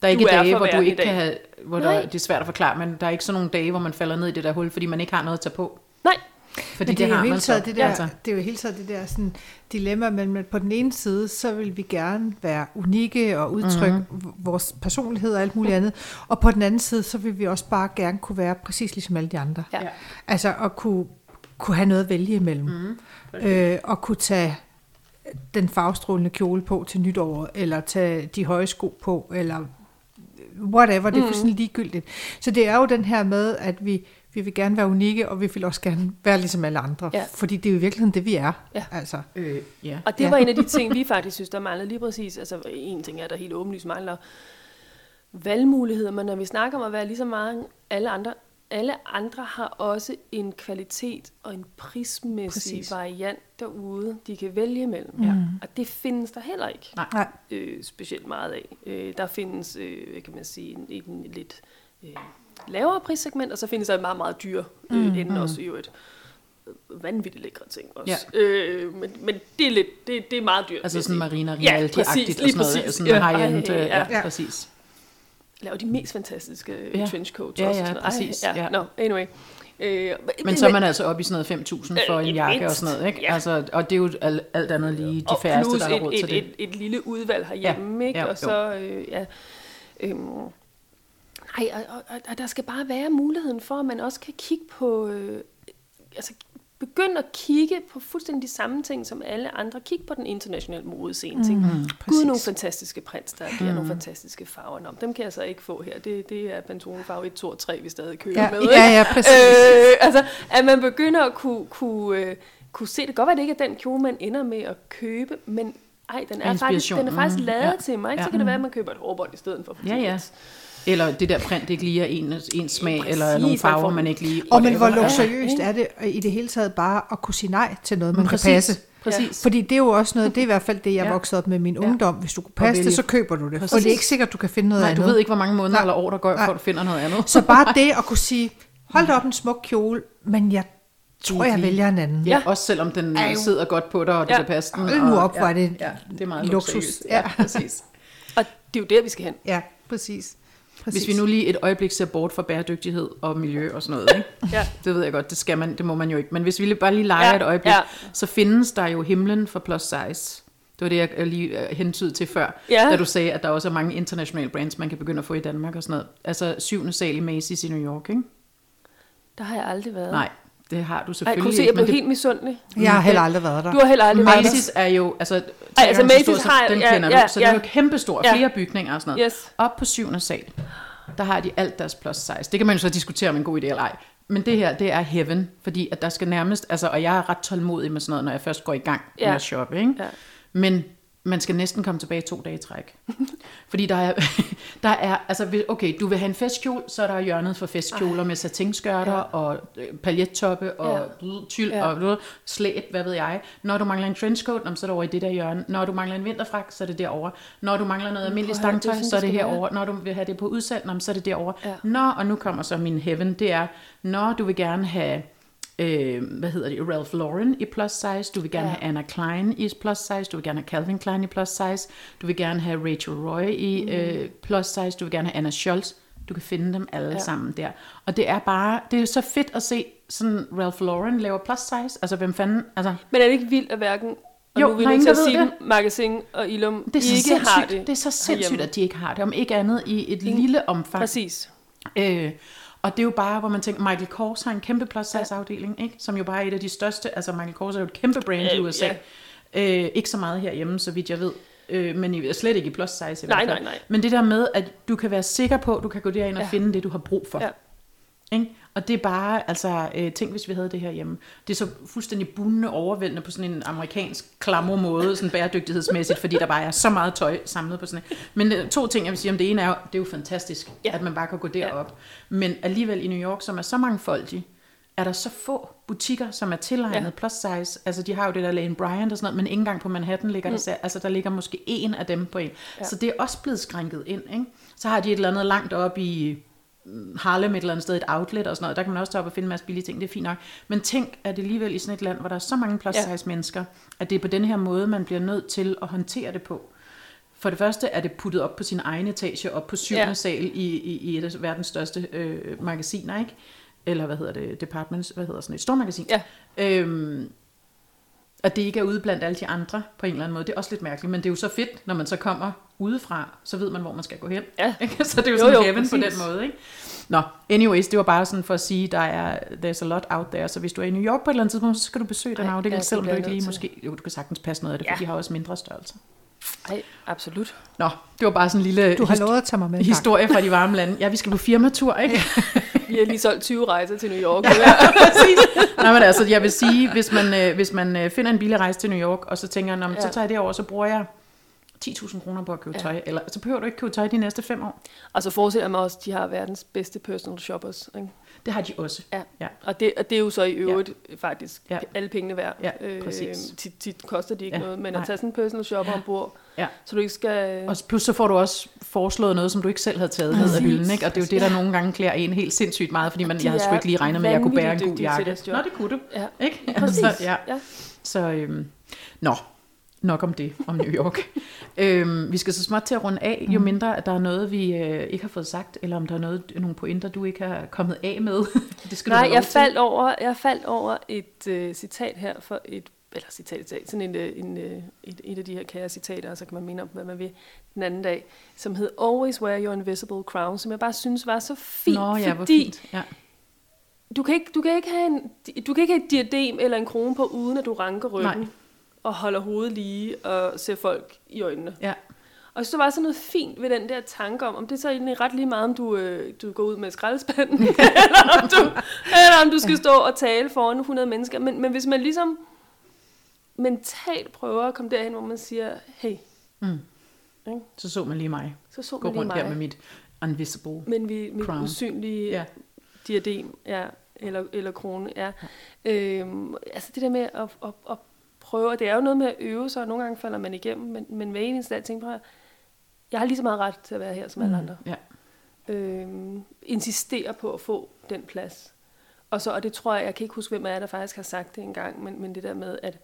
Der er ikke du dage, er hvor du ikke kan have, hvor der, det er svært at forklare, men der er ikke sådan nogle dage, hvor man falder ned i det der hul, fordi man ikke har noget at tage på. Nej, fordi det, det, er jo hele taget det der, altså. det er jo hele taget det der sådan, dilemma, men på den ene side, så vil vi gerne være unikke og udtrykke mm-hmm. vores personlighed og alt muligt andet, og på den anden side, så vil vi også bare gerne kunne være præcis ligesom alle de andre. Ja. Altså at kunne, kunne have noget at vælge imellem, mm-hmm. øh, og kunne tage den farvestrålende kjole på til nytår, eller tage de høje sko på, eller whatever, det er mm. fuldstændig ligegyldigt. Så det er jo den her med, at vi, vi vil gerne være unikke, og vi vil også gerne være ligesom alle andre. Ja. Fordi det er jo i virkeligheden det, vi er. Ja. Altså, øh, ja. Og det ja. var en af de ting, vi faktisk synes, der manglede lige præcis. Altså en ting er, der helt åbenlyst mangler valgmuligheder, men når vi snakker om at være ligesom meget alle andre, alle andre har også en kvalitet og en prismæssig Præcis. variant derude, de kan vælge mellem. Ja. Og det findes der heller ikke Nej. Øh, specielt meget af. Øh, der findes, øh, kan man sige, en, en lidt øh, lavere prissegment, og så findes der meget, meget dyr øh, mm, ende mm. også i øvrigt vanvittigt lækre ting også. Ja. Øh, men, men det er lidt, det, det er meget dyrt. Altså sådan Marina Rialti-agtigt ja, og sådan noget. Præcis. Sådan ja, high-end, ja, ja, ja, præcis. Laver de mest fantastiske ja. trenchcoats ja, også. Ja, præcis. Ej, ja. Ja. No, anyway. Øh, men så er man altså oppe i sådan noget 5.000 for øh, en jakke mindst, og sådan noget, ikke? Ja. Altså, og det er jo alt, alt andet lige de færreste, der har råd et, til det. Et, et, et lille udvalg herhjemme, ja. ikke? Ja, og så, øh, ja, øh, ej, og, og, og der skal bare være muligheden for, at man også kan kigge på, øh, altså begynde at kigge på fuldstændig de samme ting som alle andre. Kig på den internationale modescene. Mm, mm, Gud, nogle fantastiske prints, der giver mm. nogle fantastiske farver. Nå, dem kan jeg så ikke få her. Det, det er Pantone farve 1, 2 og 3, vi stadig kører ja, med. Ikke? Ja, ja, præcis. Øh, altså, at man begynder at kunne, kunne, øh, kunne se det. Godt være, det ikke er den kjole, man ender med at købe, men ej, den er faktisk, den er faktisk lavet ja. til mig. Ikke? Så kan det være, at man køber et hårbånd i stedet for. Ja, ja. Eller det der print ikke lige er en, en smag, Præcis, eller nogle farver, man ikke lige... Og men hvor luksuriøst er det i det hele taget bare at kunne sige nej til noget, man Præcis. kan passe. Præcis. Fordi det er jo også noget, det er i hvert fald det, jeg ja. voksede op med min ungdom. Hvis du kunne passe det, så køber du det. Præcis. Og det er ikke sikkert, du kan finde noget Nej, andet. du ved ikke, hvor mange måneder Nej. eller år, der går, før du finder noget andet. Så bare det at kunne sige, hold da op en smuk kjole, men jeg tror, jeg vælger en anden. Ja, også selvom den Ej, sidder godt på dig, og du ja. kan passe den. Hold nu op, ja, det, ja, det er meget luksus. Ja, ja, præcis. og det er jo der, vi skal hen. Ja, præcis. Præcis. Hvis vi nu lige et øjeblik ser bort fra bæredygtighed og miljø og sådan noget, ikke? ja. det ved jeg godt, det skal man, det må man jo ikke. Men hvis vi bare lige leger ja. et øjeblik, ja. så findes der jo himlen for plus size. Det var det, jeg lige øh, hentede til før, ja. da du sagde, at der også er mange internationale brands, man kan begynde at få i Danmark og sådan noget. Altså syvende sal i Macy's i New York, ikke? Der har jeg aldrig været. Nej, det har du selvfølgelig Ej, kunne se, jeg blev det... helt misundelig. Jeg har heller aldrig været der. Du har heller aldrig været der. Macy's er jo, altså, Ej, altså Macy's har, den ja, kender ja, du, så ja. det er jo kæmpestor, ja. flere bygninger og sådan noget. Yes. Op på syvende sal der har de alt deres plus size. Det kan man jo så diskutere om en god idé eller ej. Men det her, det er heaven, fordi at der skal nærmest, altså, og jeg er ret tålmodig med sådan noget, når jeg først går i gang ja. med at shoppe, ikke? Ja. Men man skal næsten komme tilbage to dage i træk. Fordi der er, der er, altså okay, du vil have en festkjole, så er der hjørnet for festkjoler med satinskørter ja. og øh, paljettoppe og ja. tyld ja. og slæt, hvad ved jeg. Når du mangler en trenchcoat, så er det over i det der hjørne. Når du mangler en vinterfrak, så er det derovre. Når du mangler noget almindeligt stangtøj, så er det herovre. Når du vil have det på udsalg, så er det derovre. Ja. Når, og nu kommer så min heaven, det er, når du vil gerne have øh, hvad hedder det, Ralph Lauren i plus size, du vil gerne ja. have Anna Klein i plus size, du vil gerne have Calvin Klein i plus size, du vil gerne have Rachel Roy i mm. øh, plus size, du vil gerne have Anna Scholz, du kan finde dem alle ja. sammen der. Og det er bare, det er så fedt at se sådan Ralph Lauren laver plus size, altså hvem fanden, altså. Men er det ikke vildt, at hverken og jo, nu vil jeg sige det. Magasin og Ilum det er så ikke har det. Det er så sindssygt, herhjemme. at de ikke har det, om ikke andet i et Ingen. lille omfang. Præcis. Øh, og det er jo bare, hvor man tænker, Michael Kors har en kæmpe plus size afdeling, ikke? som jo bare er et af de største, altså Michael Kors er jo et kæmpe brand i USA. Ja. Øh, ikke så meget herhjemme, så vidt jeg ved. Øh, men i, slet ikke i plus size i nej, nej, nej. Men det der med, at du kan være sikker på, at du kan gå derind og ja. finde det, du har brug for. Ja. Ikke? Og det er bare, altså, øh, tænk hvis vi havde det her hjemme. Det er så fuldstændig bundende overvældende på sådan en amerikansk klammer måde, sådan bæredygtighedsmæssigt, fordi der bare er så meget tøj samlet på sådan en. Men øh, to ting, jeg vil sige om det ene er jo, det er jo fantastisk, ja. at man bare kan gå derop. Ja. Men alligevel i New York, som er så mangfoldig, er der så få butikker, som er tilegnet ja. plus size. Altså, de har jo det der Lane Bryant og sådan noget, men ikke engang på Manhattan ligger mm. der, altså der ligger måske en af dem på en. Ja. Så det er også blevet skrænket ind, ikke? Så har de et eller andet langt op i Harlem et eller andet sted, et outlet og sådan noget, der kan man også tage op og finde en masse billige ting, det er fint nok. Men tænk, at det alligevel i sådan et land, hvor der er så mange plus size ja. mennesker, at det er på den her måde, man bliver nødt til at håndtere det på. For det første er det puttet op på sin egen etage, op på syvende ja. sal i, i, i et af verdens største øh, magasiner, ikke? eller hvad hedder det, departments, hvad hedder sådan et stormagasin. Ja. Øhm, at det ikke er ude blandt alle de andre på en eller anden måde. Det er også lidt mærkeligt, men det er jo så fedt, når man så kommer udefra, så ved man, hvor man skal gå hen. Ja. så det er jo, jo sådan jo, heaven præcis. på den måde. Ikke? Nå, anyways, det var bare sådan for at sige, der er there's a lot out there, så hvis du er i New York på et eller andet tidspunkt, så skal du besøge den afdeling, ja, selvom du ikke lige måske, jo, du kan sagtens passe noget af det, for ja. de har også mindre størrelse. Nej, absolut. Nå, det var bare sådan en lille du har lovet at tage mig med historie fra de varme lande. Ja, vi skal på firmatur, ikke? vi har lige solgt 20 rejser til New York. ja, præcis. Nej, men altså, jeg vil sige, hvis man, øh, hvis man øh, finder en billig rejse til New York, og så tænker, ja. så tager jeg det over, så bruger jeg 10.000 kroner på at købe ja. tøj, eller så behøver du ikke købe tøj de næste fem år. Og så forestiller jeg mig også, at de har verdens bedste personal shoppers. Ikke? Det har de også. Ja. ja. Og, det, og det er jo så i øvrigt ja. faktisk ja. alle pengene værd. Ja, øh, præcis. Øh, tit, tit koster de ikke ja. noget, men Nej. at tage sådan en personal shopper ja. ombord, ja. så du ikke skal... Og plus så får du også foreslået noget, som du ikke selv havde taget ned af hylden, ikke? Og det er jo det, der nogle gange klæder en helt sindssygt meget, fordi man, jeg havde sgu ikke lige regnet med, at jeg kunne bære en god jakke. Nå, det kunne du. Ja. Ikke? Præcis. Altså, ja. ja. Så, øhm, nå, nok om det, om New York. øhm, vi skal så småt til at runde af, jo mm. mindre at der er noget, vi øh, ikke har fået sagt, eller om der er noget, nogle pointer, du ikke har kommet af med. det skal Nej, du jeg faldt, over, jeg faldt over et øh, citat her for et eller citat, citat sådan en, øh, en, øh, et, et af de her kære citater, og så kan man minde om, hvad man vil den anden dag, som hed Always Wear Your Invisible Crown, som jeg bare synes var så fint, Nå, ja, fordi fint. Ja. Du, kan ikke, du, kan ikke have en, du kan ikke have et diadem eller en krone på, uden at du ranker ryggen. Nej og holder hovedet lige og ser folk i øjnene. Ja. Og så var så noget fint ved den der tanke om, om det er så egentlig ret lige meget, om du, øh, du går ud med skraldespanden, eller, om du, eller om du skal stå og tale foran 100 mennesker. Men, men hvis man ligesom mentalt prøver at komme derhen, hvor man siger, hey. Mm. Ikke? Så så man lige mig. Så så man Gå lige rundt mig. her med mit invisible Men vi, mit crown. usynlige ja. diadem, ja, eller, eller krone, ja. ja. Øhm, altså det der med at, at, at prøve, det er jo noget med at øve sig, og nogle gange falder man igennem, men, men hver eneste dag tænker jeg, jeg har lige så meget ret til at være her som alle mm, andre. Ja. Øhm, insistere på at få den plads. Og så, og det tror jeg, jeg kan ikke huske, hvem af jer, der faktisk har sagt det engang, men, men det der med, at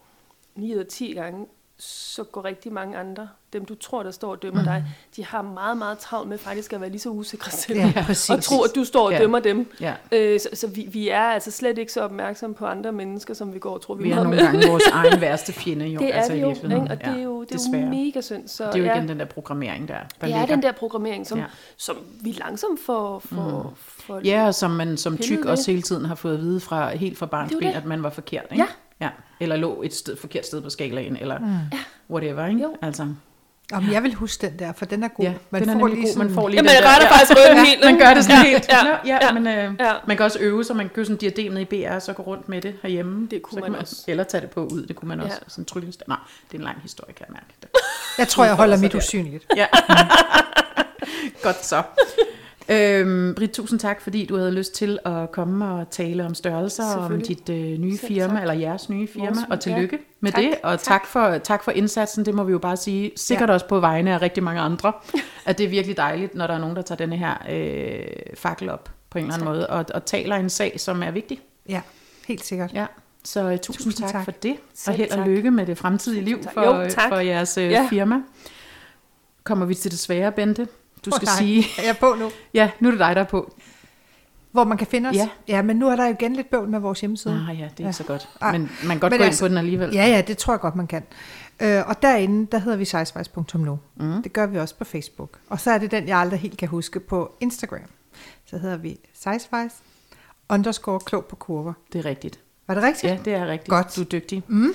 9 ud af 10 gange, så går rigtig mange andre, dem du tror, der står og dømmer mm. dig, de har meget, meget travlt med faktisk at være lige så usikre selv, ja, og tro, at du står og ja. dømmer dem. Ja. Øh, så så vi, vi er altså slet ikke så opmærksomme på andre mennesker, som vi går og tror, vi, vi er nogle med. gange vores egen værste fjende. Jo, det er altså, det jo, ikke? og det er jo, det er jo mega synd. Så, det er jo igen ja, den der programmering der. der det er den der programmering, som, ja. som vi langsomt får, får, mm. får Ja, og som man som tyk også hele tiden har fået at vide fra helt fra barnsben, at man var forkert. Ikke? Ja, Ja, eller lå et sted, forkert sted på skalaen, eller mm. whatever, ikke? Jo. Altså. Jamen, jeg vil huske den der, for den er god. Ja, man den får er lige god. Man får lige ja, man retter faktisk ryggen ja, helt. Man gør det sådan ja, helt. Ja, ja, ja, men øh, ja. man kan også øve sig. Man kan købe sådan en diadem ned i BR, og så gå rundt med det herhjemme. Det kunne så man, man også. Eller tage det på ud, det kunne man også. Ja. Sådan tryllens. Nej, det er en lang historie, kan jeg mærke. Det. Jeg tror, jeg holder mit usynligt. Ja. Godt så. Øhm, Britt, tusind tak, fordi du havde lyst til at komme og tale om størrelser, om dit øh, nye Selv firma, tak. eller jeres nye firma, Vores, og tillykke ja. med tak, det, og tak. Tak, for, tak for indsatsen, det må vi jo bare sige, sikkert ja. også på vegne af rigtig mange andre, at det er virkelig dejligt, når der er nogen, der tager denne her øh, fakkel op på en eller anden tak. måde, og, og taler en sag, som er vigtig. Ja, helt sikkert. Ja. Så uh, tusind, tusind tak, tak for det, Selv og held og lykke med det fremtidige liv for, jo, for jeres uh, ja. firma. Kommer vi til det svære, Bente? Du skal oh, sige. Er jeg på nu? ja, nu er det dig, der er på. Hvor man kan finde os? Ja. ja, men nu er der jo igen lidt bøvl med vores hjemmeside. Ah ja, det er ja. så godt. Men man kan godt men gå altså, ind på den alligevel. Ja, ja, det tror jeg godt, man kan. Øh, og derinde, der hedder vi sizewise.nu. Mm. Det gør vi også på Facebook. Og så er det den, jeg aldrig helt kan huske på Instagram. Så hedder vi sizewise underscore klog på kurver. Det er rigtigt. Var det rigtigt? Ja, det er rigtigt. Godt. Du er dygtig. Mm.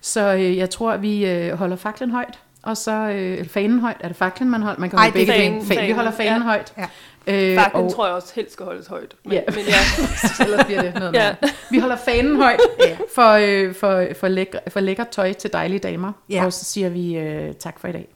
Så øh, jeg tror, vi øh, holder faklen højt og så øh, fanen højt. Er det faklen, man holder? Man kan holde Ej, begge fanen, fanen. fanen. Vi holder fanen ja. højt. Ja. Øh, Faklen og, tror jeg også helst skal holdes højt. Men, ja, men ja. ellers bliver det noget ja. Vi holder fanen højt ja. for, øh, for, for, lækker, for lækker tøj til dejlige damer. Ja. Og så siger vi øh, tak for i dag.